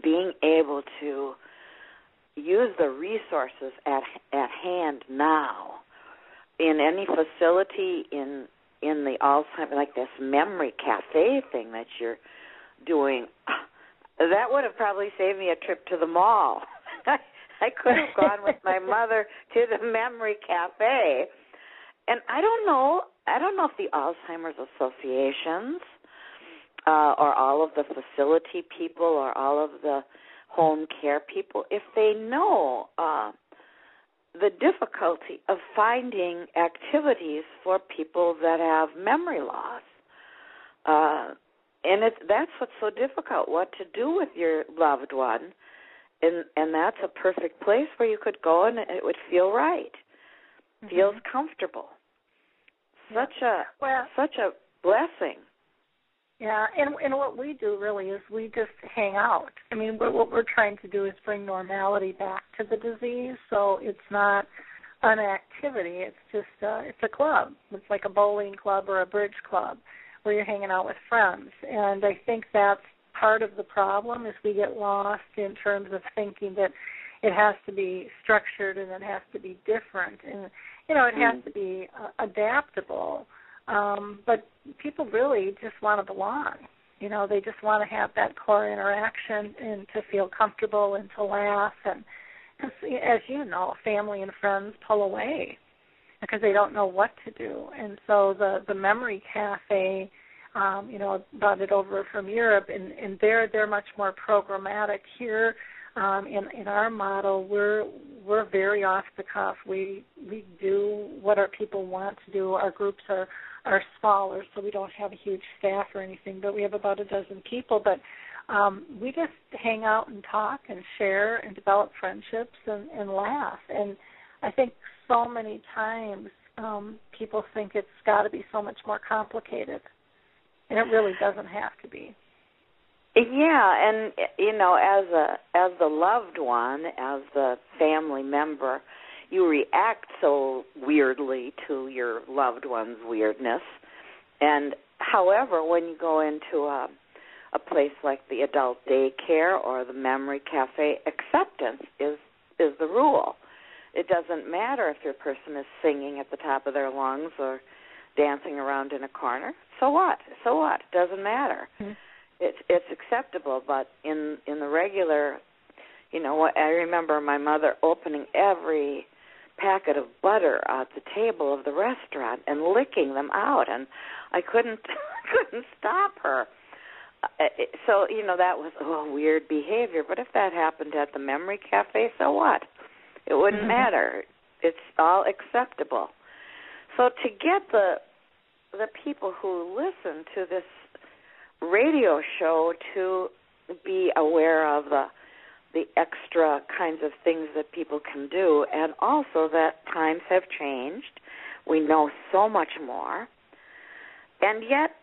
being able to use the resources at at hand now in any facility in in the Alzheimer's like this memory cafe thing that you're doing <sighs> that would have probably saved me a trip to the mall. <laughs> I could have gone with my <laughs> mother to the memory cafe. And I don't know I don't know if the Alzheimer's associations uh, or all of the facility people or all of the home care people, if they know uh, the difficulty of finding activities for people that have memory loss. Uh, and it's that's what's so difficult what to do with your loved one and and that's a perfect place where you could go and it would feel right mm-hmm. feels comfortable such a well, such a blessing yeah, and and what we do really is we just hang out. I mean, what, what we're trying to do is bring normality back to the disease, so it's not an activity. It's just uh, it's a club. It's like a bowling club or a bridge club where you're hanging out with friends. And I think that's part of the problem is we get lost in terms of thinking that it has to be structured and it has to be different and you know it has mm-hmm. to be uh, adaptable um, but people really just want to belong. You know, they just want to have that core interaction and to feel comfortable and to laugh. And as you know, family and friends pull away because they don't know what to do. And so the the memory cafe, um, you know, brought it over from Europe, and and they're they're much more programmatic here. Um, in in our model, we're we're very off the cuff. We we do what our people want to do. Our groups are are smaller, so we don't have a huge staff or anything, but we have about a dozen people. But um, we just hang out and talk and share and develop friendships and, and laugh. And I think so many times um, people think it's got to be so much more complicated, and it really doesn't have to be. Yeah, and you know, as a as the loved one, as the family member, you react so weirdly to your loved one's weirdness. And however, when you go into a a place like the adult daycare or the memory cafe, acceptance is is the rule. It doesn't matter if your person is singing at the top of their lungs or dancing around in a corner. So what? So what? It doesn't matter. Mm-hmm. It's it's acceptable, but in in the regular, you know, I remember my mother opening every packet of butter at the table of the restaurant and licking them out and I couldn't <laughs> couldn't stop her. Uh, so, you know, that was oh weird behavior, but if that happened at the memory cafe, so what? It wouldn't mm-hmm. matter. It's all acceptable. So to get the the people who listen to this radio show to be aware of the the extra kinds of things that people can do and also that times have changed. We know so much more. And yet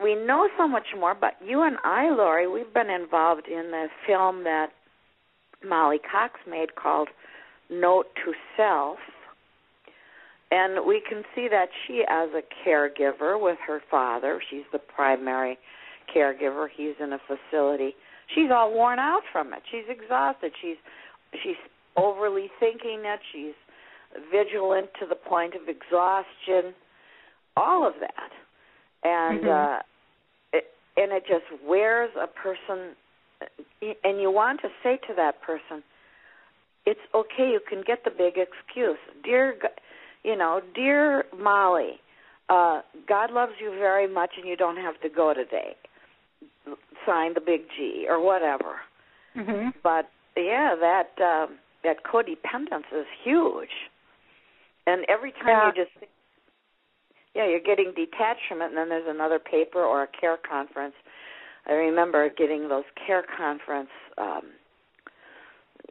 we know so much more, but you and I, Lori, we've been involved in the film that Molly Cox made called Note to Self. And we can see that she, as a caregiver with her father, she's the primary caregiver. He's in a facility. She's all worn out from it. She's exhausted. She's she's overly thinking it. She's vigilant to the point of exhaustion. All of that, and mm-hmm. uh, it, and it just wears a person. And you want to say to that person, "It's okay. You can get the big excuse, dear." You know, dear Molly, uh, God loves you very much, and you don't have to go today sign the big G or whatever. Mm-hmm. But yeah, that uh, that codependence is huge, and every time yeah. you just yeah, you're getting detached from it, and then there's another paper or a care conference. I remember getting those care conference, um,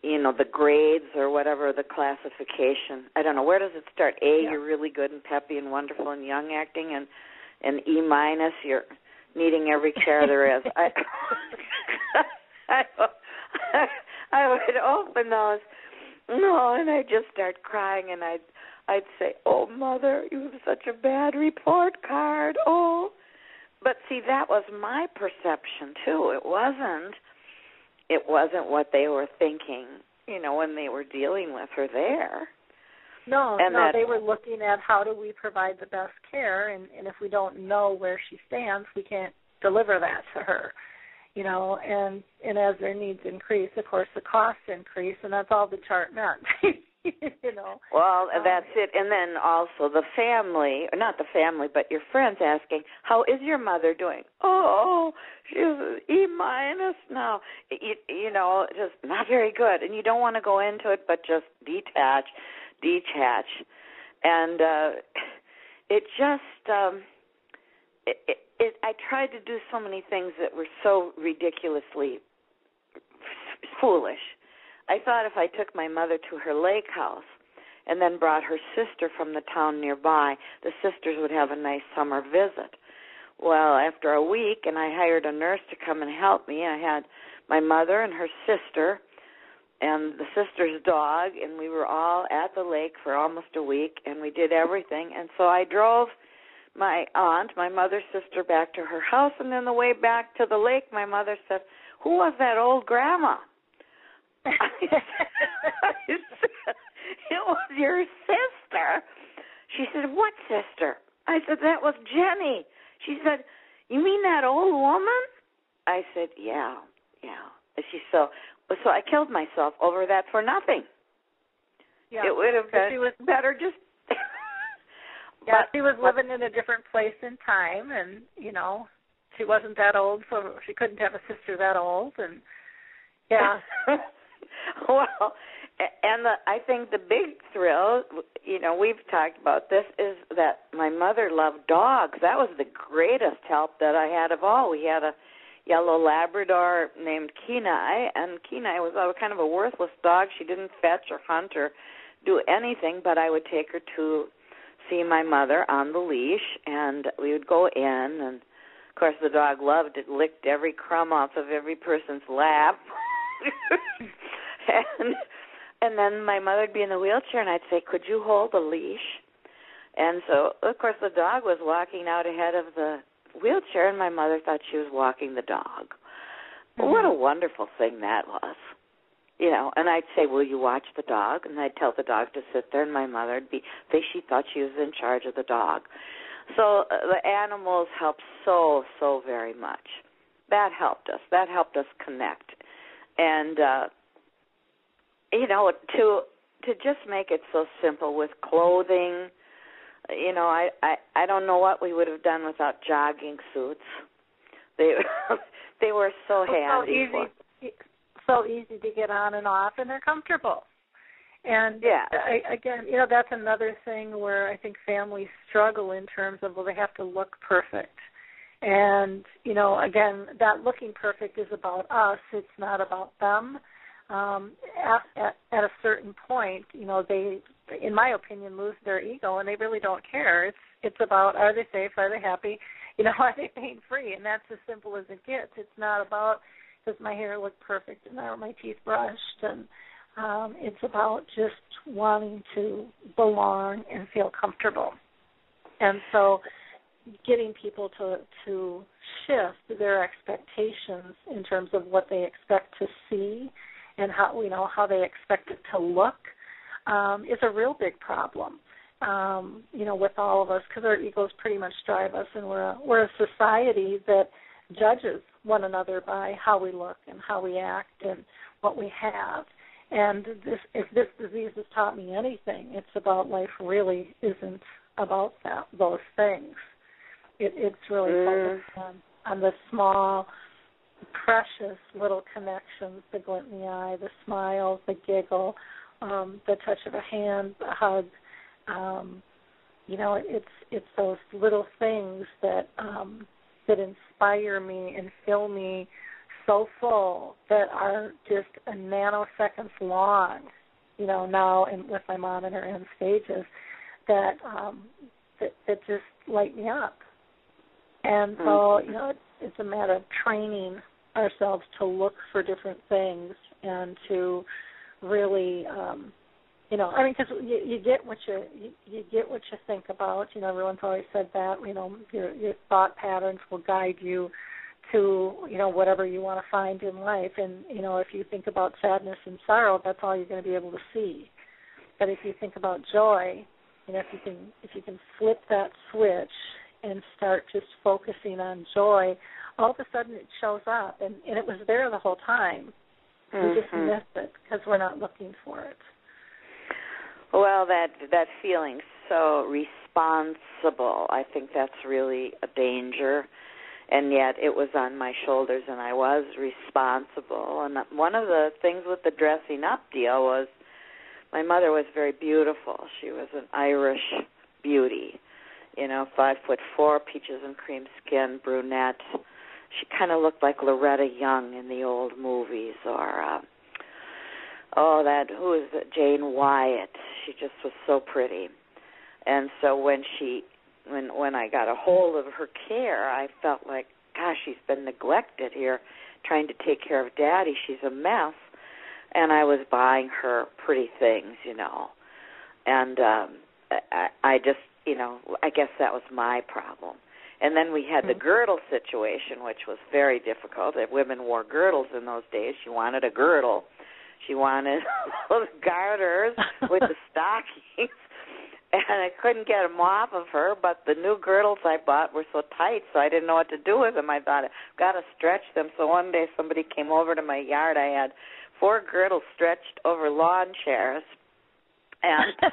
you know, the grades or whatever the classification. I don't know where does it start. A, yeah. you're really good and peppy and wonderful and young acting, and and E minus, you're needing every care there is. I, I, I would open those, no, and I'd just start crying, and I'd I'd say, "Oh, mother, you have such a bad report card." Oh, but see, that was my perception too. It wasn't. It wasn't what they were thinking, you know, when they were dealing with her there. No, and no, that, they were looking at how do we provide the best care, and and if we don't know where she stands, we can't deliver that to her. You know, and and as their needs increase, of course, the costs increase, and that's all the chart meant. <laughs> you know. Well, um, that's it. And then also the family, or not the family, but your friends asking, "How is your mother doing?" Oh, she's E minus now. You, you know, just not very good. And you don't want to go into it, but just detach detach, and uh, it just um, it, it, it. I tried to do so many things that were so ridiculously f- foolish. I thought if I took my mother to her lake house and then brought her sister from the town nearby, the sisters would have a nice summer visit. Well, after a week, and I hired a nurse to come and help me, I had my mother and her sister and the sister's dog and we were all at the lake for almost a week and we did everything and so I drove my aunt, my mother's sister back to her house and then the way back to the lake my mother said, "Who was that old grandma?" <laughs> I said, it was your sister. She said, "What sister?" I said, "That was Jenny." She said, "You mean that old woman?" I said, "Yeah, yeah." And she so so I killed myself over that for nothing. Yeah, it would have been she was, better just. <laughs> yeah, but, she was living in a different place and time, and you know, she wasn't that old, so she couldn't have a sister that old, and yeah. <laughs> well, and the, I think the big thrill, you know, we've talked about this, is that my mother loved dogs. That was the greatest help that I had of all. We had a yellow Labrador named Kenai, and Kenai was a, kind of a worthless dog. She didn't fetch or hunt or do anything, but I would take her to see my mother on the leash, and we would go in and of course, the dog loved it, licked every crumb off of every person's lap. <laughs> and and then my mother would be in the wheelchair and I'd say, "Could you hold the leash?" And so, of course, the dog was walking out ahead of the wheelchair and my mother thought she was walking the dog. Mm-hmm. What a wonderful thing that was. You know, and I'd say, "Will you watch the dog?" And I'd tell the dog to sit there, and my mother'd be say she thought she was in charge of the dog. So uh, the animals helped so so very much. That helped us. That helped us connect, and uh, you know to to just make it so simple with clothing. You know, I I I don't know what we would have done without jogging suits. They <laughs> they were so handy. So easy, so easy to get on and off, and they're comfortable. And yeah, I, again, you know, that's another thing where I think families struggle in terms of well, they have to look perfect. And you know, again, that looking perfect is about us. It's not about them. Um, at, at, at a certain point, you know, they, in my opinion, lose their ego, and they really don't care. It's it's about are they safe, are they happy, you know, <laughs> are they pain free, and that's as simple as it gets. It's not about does my hair look perfect and are my teeth brushed and um, it's about just wanting to belong and feel comfortable. And so getting people to to shift their expectations in terms of what they expect to see and how you know how they expect it to look um, is a real big problem. Um, you know, with all of us, because our egos pretty much drive us, and we're a, we're a society that judges one another by how we look and how we act and what we have. And this, if this disease has taught me anything, it's about life really isn't about that those things. It, it's really mm. focused on, on the small, precious little connections, the glint in the eye, the smile, the giggle, um, the touch of a hand, a hug. Um, you know, it's it's those little things that um, that inspire me and fill me so full that are just a nanoseconds long, you know, now and with my mom in her end stages, that um that, that just light me up. And so, mm-hmm. you know, it's, it's a matter of training ourselves to look for different things and to really um you know, I mean, because you, you get what you, you you get what you think about. You know, everyone's always said that. You know, your your thought patterns will guide you to you know whatever you want to find in life and you know if you think about sadness and sorrow that's all you're going to be able to see but if you think about joy you know if you can if you can flip that switch and start just focusing on joy all of a sudden it shows up and and it was there the whole time mm-hmm. we just miss it because we're not looking for it well that that feeling so responsible i think that's really a danger and yet it was on my shoulders and I was responsible. And one of the things with the dressing up deal was my mother was very beautiful. She was an Irish beauty, you know, five foot four, peaches and cream skin, brunette. She kind of looked like Loretta Young in the old movies, or uh, oh, that who is it? Jane Wyatt. She just was so pretty. And so when she when when I got a hold of her care, I felt like, gosh, she's been neglected here, trying to take care of Daddy. She's a mess, and I was buying her pretty things, you know, and um, I, I just, you know, I guess that was my problem. And then we had the mm-hmm. girdle situation, which was very difficult. If women wore girdles in those days, she wanted a girdle. She wanted <laughs> those garters with the <laughs> stockings and I couldn't get them off of her. But the new girdles I bought were so tight, so I didn't know what to do with them. I thought I've got to stretch them. So one day somebody came over to my yard. I had four girdles stretched over lawn chairs, and <laughs>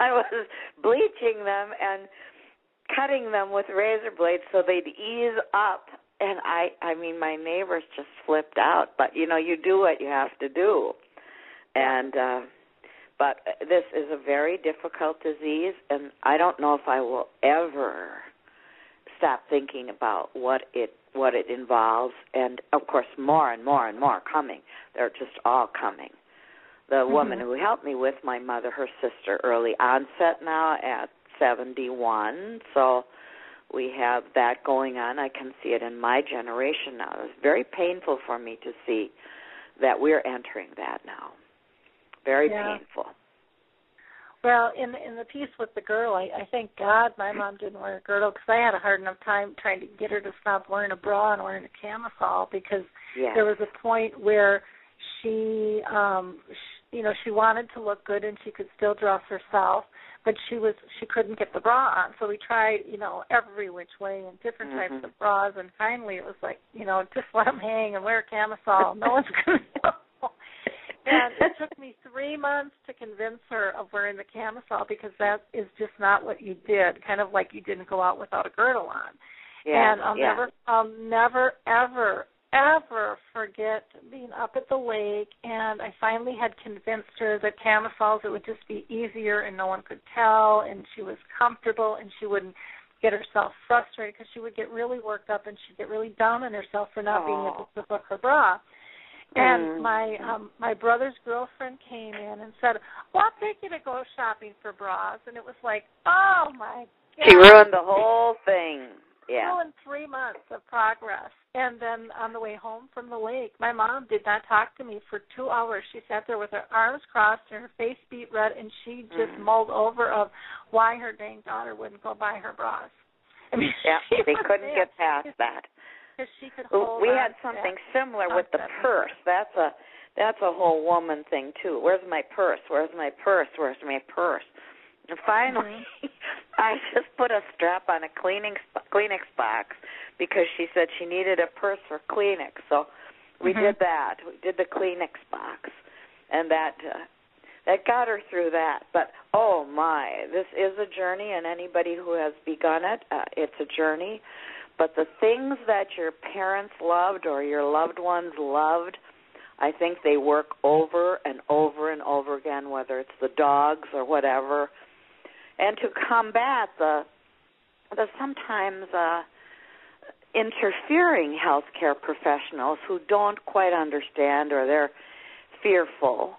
I was bleaching them and cutting them with razor blades so they'd ease up and i i mean my neighbors just flipped out but you know you do what you have to do and uh but this is a very difficult disease, and I don't know if I will ever stop thinking about what it what it involves. And of course, more and more and more coming. They're just all coming. The mm-hmm. woman who helped me with my mother, her sister, early onset now at 71. So we have that going on. I can see it in my generation now. It's very painful for me to see that we're entering that now. Very yeah. painful. Well, in in the piece with the girl, I, I thank God my mom didn't wear a girdle because I had a hard enough time trying to get her to stop wearing a bra and wearing a camisole because yes. there was a point where she, um, she, you know, she wanted to look good and she could still dress herself, but she was she couldn't get the bra on. So we tried, you know, every which way and different mm-hmm. types of bras, and finally it was like, you know, just <laughs> let them hang and wear a camisole. No one's <laughs> gonna know and it took me three months to convince her of wearing the camisole because that is just not what you did. Kind of like you didn't go out without a girdle on. Yeah, and I'll yeah. never, I'll never, ever, ever forget being up at the lake, and I finally had convinced her that camisoles it would just be easier and no one could tell, and she was comfortable and she wouldn't get herself frustrated because she would get really worked up and she'd get really down on herself for not Aww. being able to book her bra. And Mm. my um my brother's girlfriend came in and said, "Well, I'll take you to go shopping for bras." And it was like, "Oh my god!" She ruined the whole thing. Yeah. Ruined three months of progress. And then on the way home from the lake, my mom did not talk to me for two hours. She sat there with her arms crossed and her face beat red, and she just Mm. mulled over of why her dang daughter wouldn't go buy her bras. I mean, Yeah, <laughs> she they couldn't there get past that. because she could hold we had something similar with the purse. That's a that's a whole woman thing too. Where's my purse? Where's my purse? Where's my purse? And finally, <laughs> I just put a strap on a cleaning Kleenex box because she said she needed a purse for Kleenex. So we Mhm. did that. We did the Kleenex box, and that uh, that got her through that. But oh my, this is a journey, and anybody who has begun it, uh, it's a journey. But the things that your parents loved or your loved ones loved, I think they work over and over and over again, whether it's the dogs or whatever. And to combat the the sometimes uh, interfering healthcare professionals who don't quite understand or they're fearful.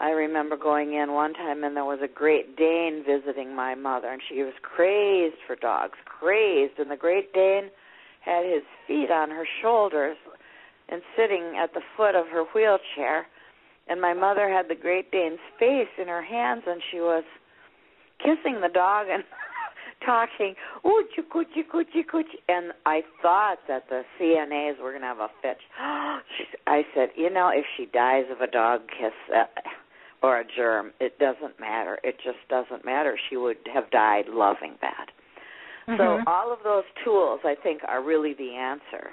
I remember going in one time and there was a Great Dane visiting my mother and she was crazed for dogs, crazed and the Great Dane had his feet on her shoulders and sitting at the foot of her wheelchair and my mother had the Great Dane's face in her hands and she was kissing the dog and <laughs> talking, oochie coochie coochie coochie, and I thought that the CNAs were going to have a fit. <gasps> I said, you know, if she dies of a dog kiss uh, or a germ, it doesn't matter. It just doesn't matter. She would have died loving that. So all of those tools, I think, are really the answer.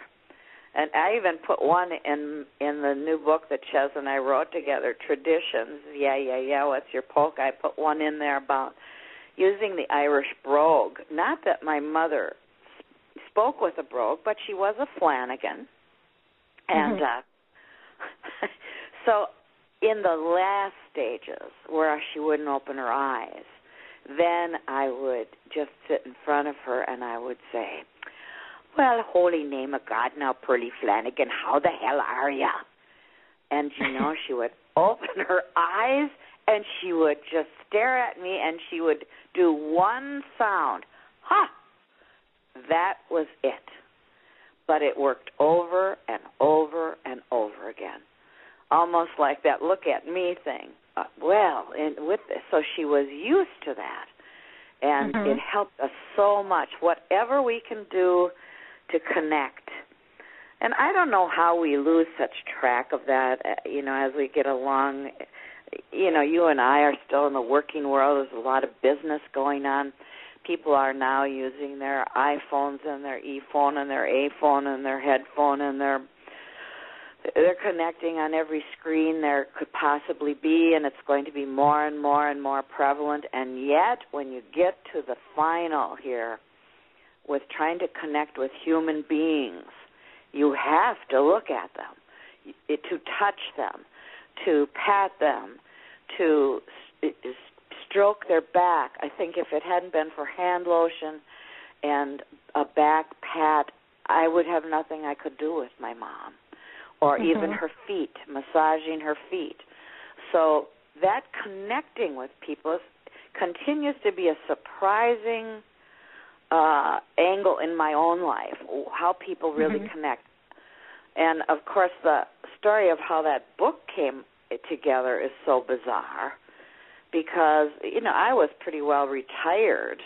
And I even put one in in the new book that Ches and I wrote together, Traditions. Yeah, yeah, yeah. What's your polka? I put one in there about using the Irish brogue. Not that my mother spoke with a brogue, but she was a Flanagan. And Mhm. uh <laughs> so in the last stages where she wouldn't open her eyes, then I would just sit in front of her and I would say, Well, holy name of God, now, Pearlie Flanagan, how the hell are ya? And you know, <laughs> she would open her eyes and she would just stare at me and she would do one sound. Ha! That was it. But it worked over and over and over again. Almost like that look at me thing. Uh, well, and with this, so she was used to that. And Mhm. it helped us so much. Whatever we can do to connect. And I don't know how we lose such track of that, uh, you know, as we get along. You know, you and I are still in the working world. There's a lot of business going on. People are now using their iPhones and their e-phone and their A-phone and their headphone and their they're connecting on every screen there could possibly be and it's going to be more and more and more prevalent and yet when you get to the final here with trying to connect with human beings you have to look at them to touch them to pat them to stroke their back i think if it hadn't been for hand lotion and a back pat i would have nothing i could do with my mom or even Mhm. her feet, massaging her feet. So that connecting with people continues to be a surprising uh angle in my own life, how people really Mhm. connect. And of course the story of how that book came together is so bizarre because you know, I was pretty well retired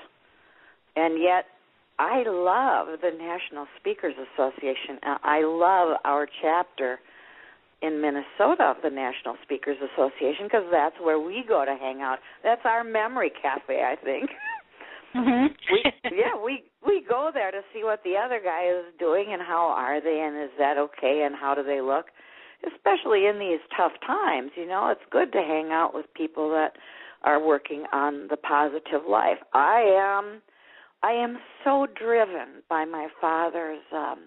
and yet I love the National Speakers Association. I love our chapter in Minnesota of the National Speakers Association because that's where we go to hang out. That's our memory cafe, I think. Mhm. <laughs> we yeah, we we go there to see what the other guy is doing and how are they and is that okay and how do they look? Especially in these tough times, you know, it's good to hang out with people that are working on the positive life. I am I am so driven by my father's um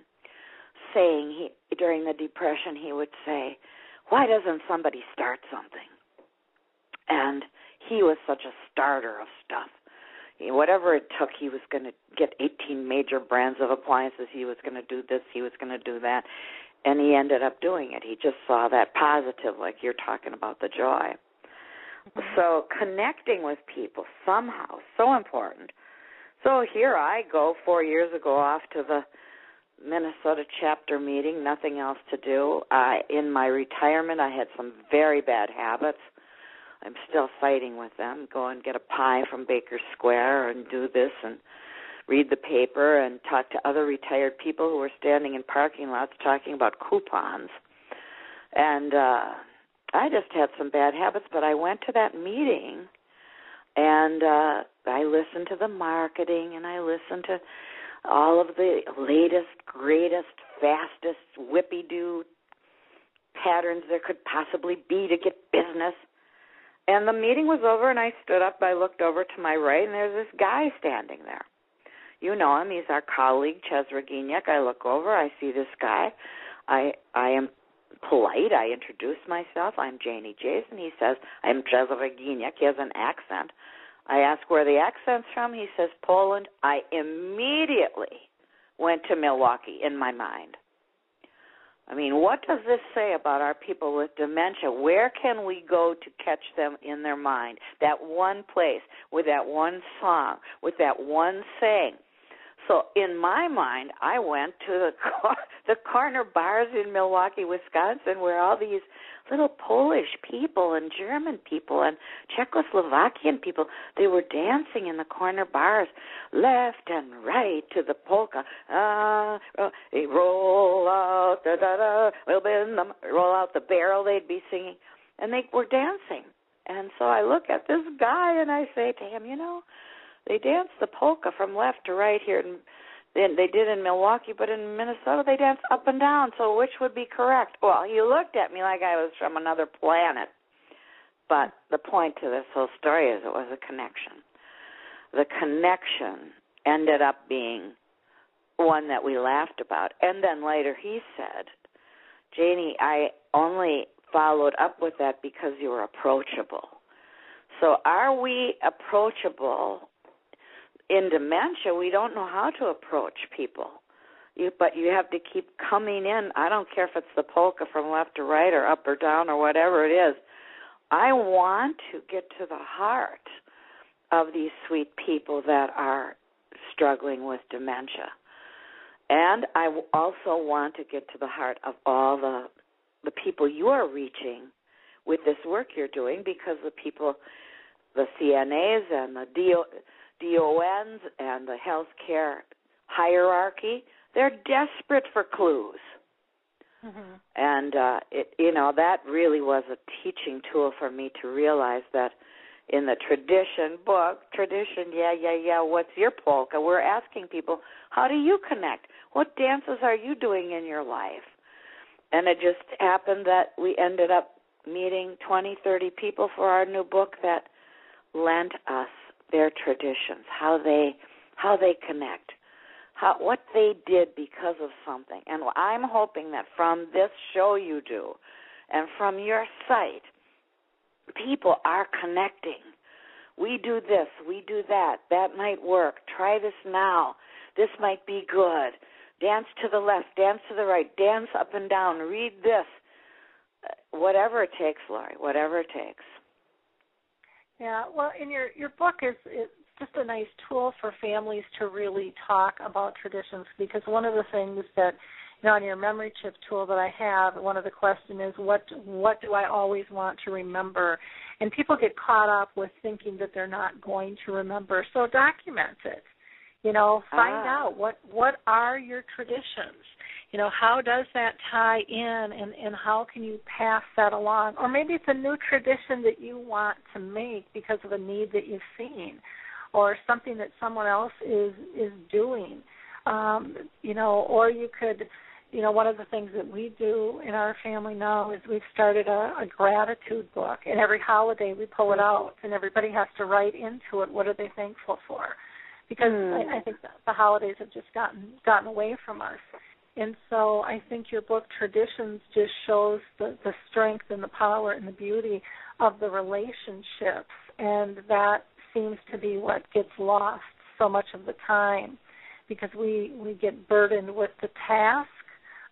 saying he during the depression he would say, "Why doesn't somebody start something?" And he was such a starter of stuff. Whatever it took, he was going to get 18 major brands of appliances. He was going to do this, he was going to do that, and he ended up doing it. He just saw that positive like you're talking about the joy. Mm-hmm. So connecting with people somehow so important. So here I go 4 years ago off to the Minnesota chapter meeting, nothing else to do. I in my retirement I had some very bad habits. I'm still fighting with them. Go and get a pie from Baker Square and do this and read the paper and talk to other retired people who were standing in parking lots talking about coupons. And uh I just had some bad habits, but I went to that meeting and uh I listened to the marketing and I listened to all of the latest, greatest, fastest, whippy do patterns there could possibly be to get business. And the meeting was over, and I stood up. I looked over to my right, and there's this guy standing there. You know him. He's our colleague, Ches Reginiak. I look over. I see this guy. I I am polite. I introduce myself. I'm Janie Jasin. He says, I'm Ches Reginiak. He has an accent. I ask where the accent's from. He says Poland. I immediately went to Milwaukee in my mind. I mean, what does this say about our people with dementia? Where can we go to catch them in their mind? That one place, with that one song, with that one saying. So in my mind, I went to the <laughs> the corner bars in Milwaukee, Wisconsin, where all these little Polish people and German people and Czechoslovakian people they were dancing in the corner bars, left and right to the polka. Uh, roll out da da da, we'll bend the roll out the barrel. They'd be singing, and they were dancing. And so I look at this guy and I say to him, you know they dance the polka from left to right here and then they did in Milwaukee, but in Minnesota they dance up and down. So which would be correct? Well, he looked at me like I was from another planet. But the point to this whole story is it was a connection. The connection ended up being one that we laughed about. And then later he said, Janie, I only followed up with that because you were approachable. So are we approachable in dementia, we don't know how to approach people. You, but you have to keep coming in. I don't care if it's the polka from left to right or up or down or whatever it is. I want to get to the heart of these sweet people that are struggling with dementia. And I also want to get to the heart of all the the people you are reaching with this work you're doing because the people the CNAs and the DO, DONs and the healthcare hierarchy, they're desperate for clues. Mhm. And uh it you know, that really was a teaching tool for me to realize that in the tradition book, tradition, yeah, yeah, yeah, what's your polka? We're asking people, how do you connect? What dances are you doing in your life? And it just happened that we ended up meeting twenty, thirty people for our new book that lent us their traditions, how they how they connect, how what they did because of something. And I'm hoping that from this show you do and from your site people are connecting. We do this, we do that. That might work. Try this now. This might be good. Dance to the left, dance to the right, dance up and down, read this. Whatever it takes, Lori, whatever it takes. Yeah, well, in your your book is it just a nice tool for families to really talk about traditions because one of the things that you know on your memory chip tool that I have, one of the questions is what what do I always want to remember? And people get caught up with thinking that they're not going to remember. So document it. You know, find ah. out what what are your traditions you know how does that tie in and and how can you pass that along? Or maybe it's a new tradition that you want to make because of a need that you've seen or something that someone else is is doing. Um you know or you could you know one of the things that we do in our family now is we've started a, a gratitude book. And every holiday we pull it out and everybody has to write into it what are they thankful for? Because mm. I, I think the holidays have just gotten gotten away from us and so I think your book Traditions just shows the, the strength and the power and the beauty of the relationships and that seems to be what gets lost so much of the time because we, we get burdened with the task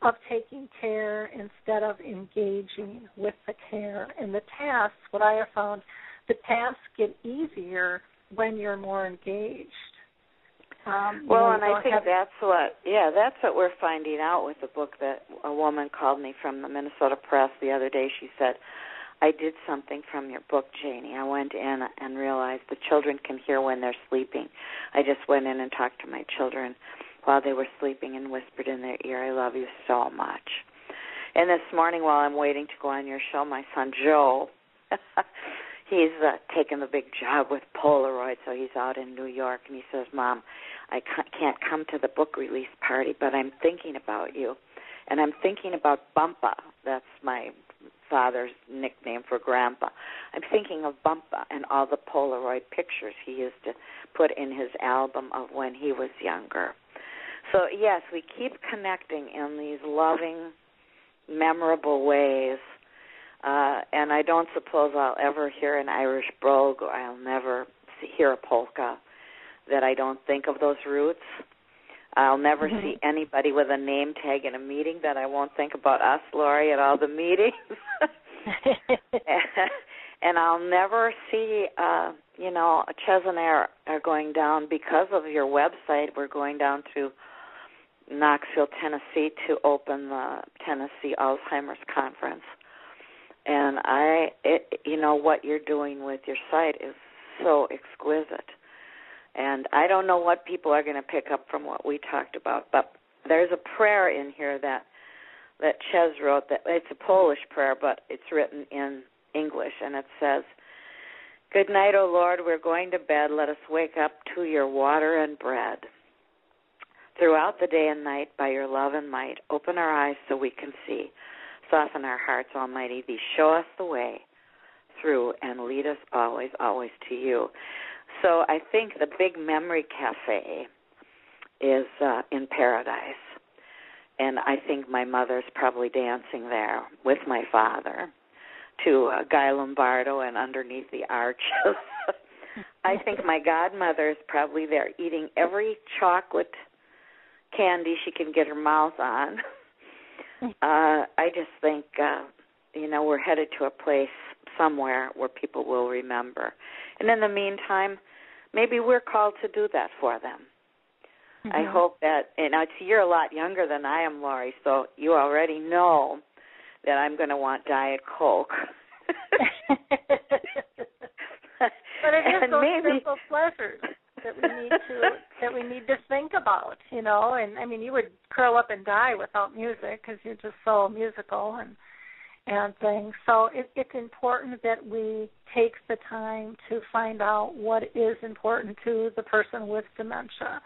of taking care instead of engaging with the care. And the tasks, what I have found, the tasks get easier when you're more engaged. Um, well, know, and I think have... that's what, yeah, that's what we're finding out with the book that a woman called me from the Minnesota Press the other day. She said, I did something from your book, Janie. I went in and realized the children can hear when they're sleeping. I just went in and talked to my children while they were sleeping and whispered in their ear, I love you so much. And this morning, while I'm waiting to go on your show, my son Joe, <laughs> he's uh, taken the big job with Polaroid, so he's out in New York, and he says, "Mom, I can't come to the book release party, but I'm thinking about you, and I'm thinking about Bumpa. That's my father's nickname for Grandpa. I'm thinking of Bumpa and all the Polaroid pictures he used to put in his album of when he was younger." So yes, we keep connecting in these loving, memorable ways uh, and I don't suppose I'll ever hear an Irish brogue or I'll never hear a polka that I don't think of those roots. I'll never mm-hmm. see anybody with a name tag in a meeting that I won't think about us, Lori, at all the meetings. <laughs> <laughs> and I'll never see, uh, you know, Ches and I are, are going down because of your website. We're going down to Knoxville, Tennessee to open the Tennessee Alzheimer's Conference and I, it, you know, what you're doing with your site is so exquisite. And I don't know what people are going to pick up from what we talked about, but there's a prayer in here that that Ches wrote. That it's a Polish prayer, but it's written in English, and it says, "Good night, O Lord. We're going to bed. Let us wake up to Your water and bread." Throughout the day and night, by Your love and might, open our eyes so we can see Soften our hearts, Almighty Thee. Show us the way through and lead us always, always to you. So I think the big memory cafe is uh, in paradise. And I think my mother's probably dancing there with my father to uh, Guy Lombardo and underneath the arches. <laughs> I think my godmother is probably there eating every chocolate candy she can get her mouth on. <laughs> uh, I just think uh, you know we're headed to a place somewhere where people will remember, and in the meantime, maybe we're called to do that for them. Mm-hmm. I hope that, and you're a lot younger than I am, Lori, so you already know that I'm going to want Diet Coke. <laughs> <laughs> but it is and those maybe, simple pleasures that we need to <laughs> that we need to think about, you know. And I mean, you would curl up and die without music because you're just so musical and and things. So it, it's important that we take the time to find out what is important to the person with dementia,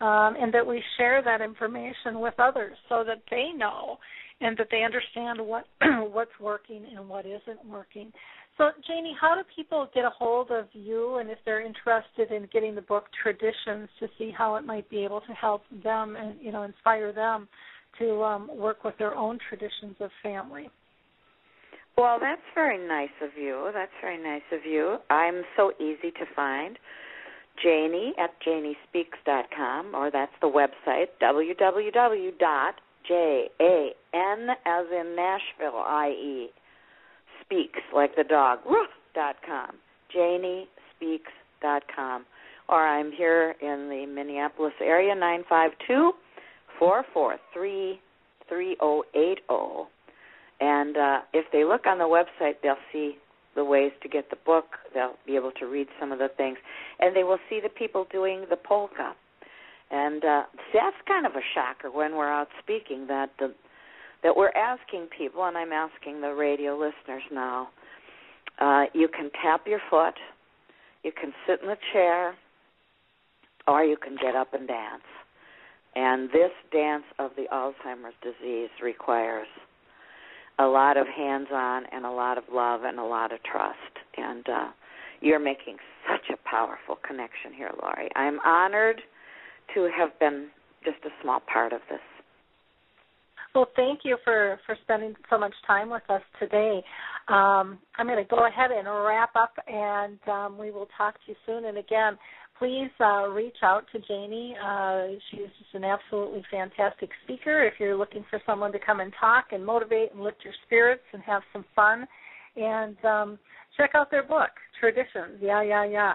um, and that we share that information with others so that they know and that they understand what <clears throat> what's working and what isn't working. So, Janie, how do people get a hold of you, and if they're interested in getting the book Traditions to see how it might be able to help them and you know inspire them to um, work with their own traditions of family? Well, that's very nice of you. That's very nice of you. I'm so easy to find. Janie at janiespeaks.com, or that's the website, www.jan as in Nashville, I-E, speaks like the dog dot com. Janie speaks dot com. or I'm here in the Minneapolis area, nine five two four four three three zero eight zero. And uh, if they look on the website, they'll see the ways to get the book. They'll be able to read some of the things, and they will see the people doing the polka. And uh, that's kind of a shocker when we're out speaking that the that we're asking people, and I'm asking the radio listeners now. Uh, you can tap your foot, you can sit in the chair, or you can get up and dance. And this dance of the Alzheimer's disease requires a lot of hands on and a lot of love and a lot of trust. And uh, you're making such a powerful connection here, Lori. I'm honored to have been just a small part of this. Well, thank you for for spending so much time with us today. Um, I'm going to go ahead and wrap up, and um, we will talk to you soon. And again, please uh, reach out to Janie. Uh, she's just an absolutely fantastic speaker. If you're looking for someone to come and talk and motivate and lift your spirits and have some fun, and um, check out their book, Traditions. Yeah, yeah, yeah.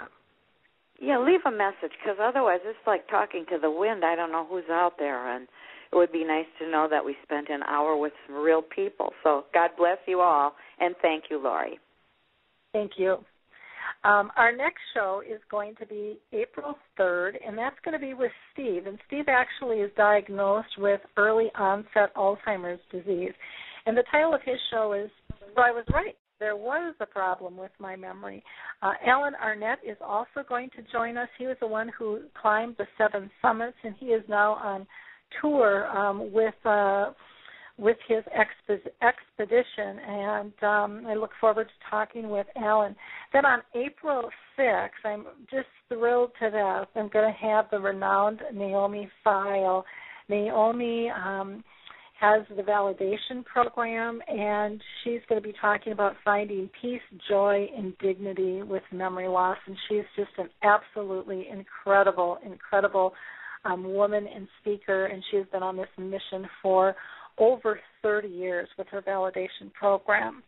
Yeah, leave a message because otherwise it's like talking to the wind. I don't know who's out there, and it would be nice to know that we spent an hour with some real people. So God bless you all, and thank you, Lori. Thank you. Um, our next show is going to be April 3rd, and that's going to be with Steve. And Steve actually is diagnosed with early onset Alzheimer's disease. And the title of his show is So I Was Right. There was a problem with my memory. Uh, Alan Arnette is also going to join us. He was the one who climbed the seven summits, and he is now on tour um, with. Uh, with his expedition, and um, I look forward to talking with Alan. Then on April 6th, I'm just thrilled to death. I'm going to have the renowned Naomi Feil. Naomi um, has the validation program, and she's going to be talking about finding peace, joy, and dignity with memory loss. And she's just an absolutely incredible, incredible um, woman and speaker, and she's been on this mission for over 30 years with her validation program.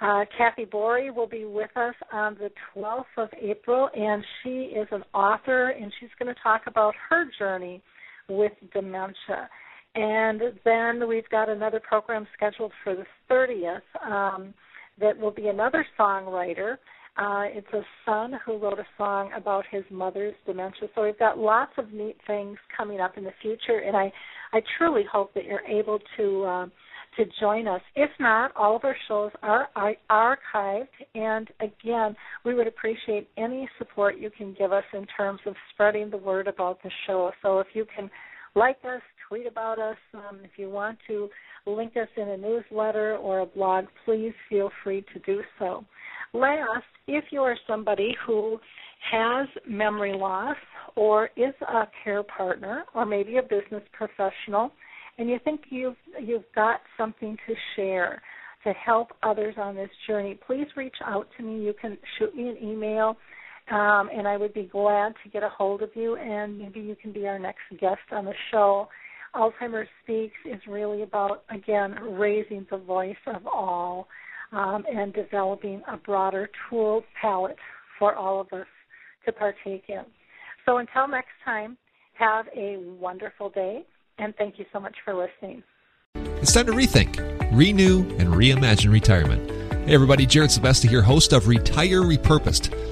Uh, Kathy Borey will be with us on the 12th of April, and she is an author, and she's going to talk about her journey with dementia. And then we've got another program scheduled for the 30th um, that will be another songwriter. Uh, it's a son who wrote a song about his mother's dementia. So we've got lots of neat things coming up in the future, and I I truly hope that you're able to uh, to join us. If not, all of our shows are, are archived, and again, we would appreciate any support you can give us in terms of spreading the word about the show. So if you can like us, tweet about us, um, if you want to link us in a newsletter or a blog, please feel free to do so. Last, if you are somebody who has memory loss or is a care partner or maybe a business professional and you think you've you've got something to share to help others on this journey, please reach out to me. You can shoot me an email um, and I would be glad to get a hold of you and maybe you can be our next guest on the show. Alzheimer's Speaks is really about, again, raising the voice of all um, and developing a broader tool palette for all of us to partake in. So until next time, have a wonderful day, and thank you so much for listening. It's time to rethink, renew, and reimagine retirement. Hey, everybody, Jared Sebesta here, host of Retire Repurposed.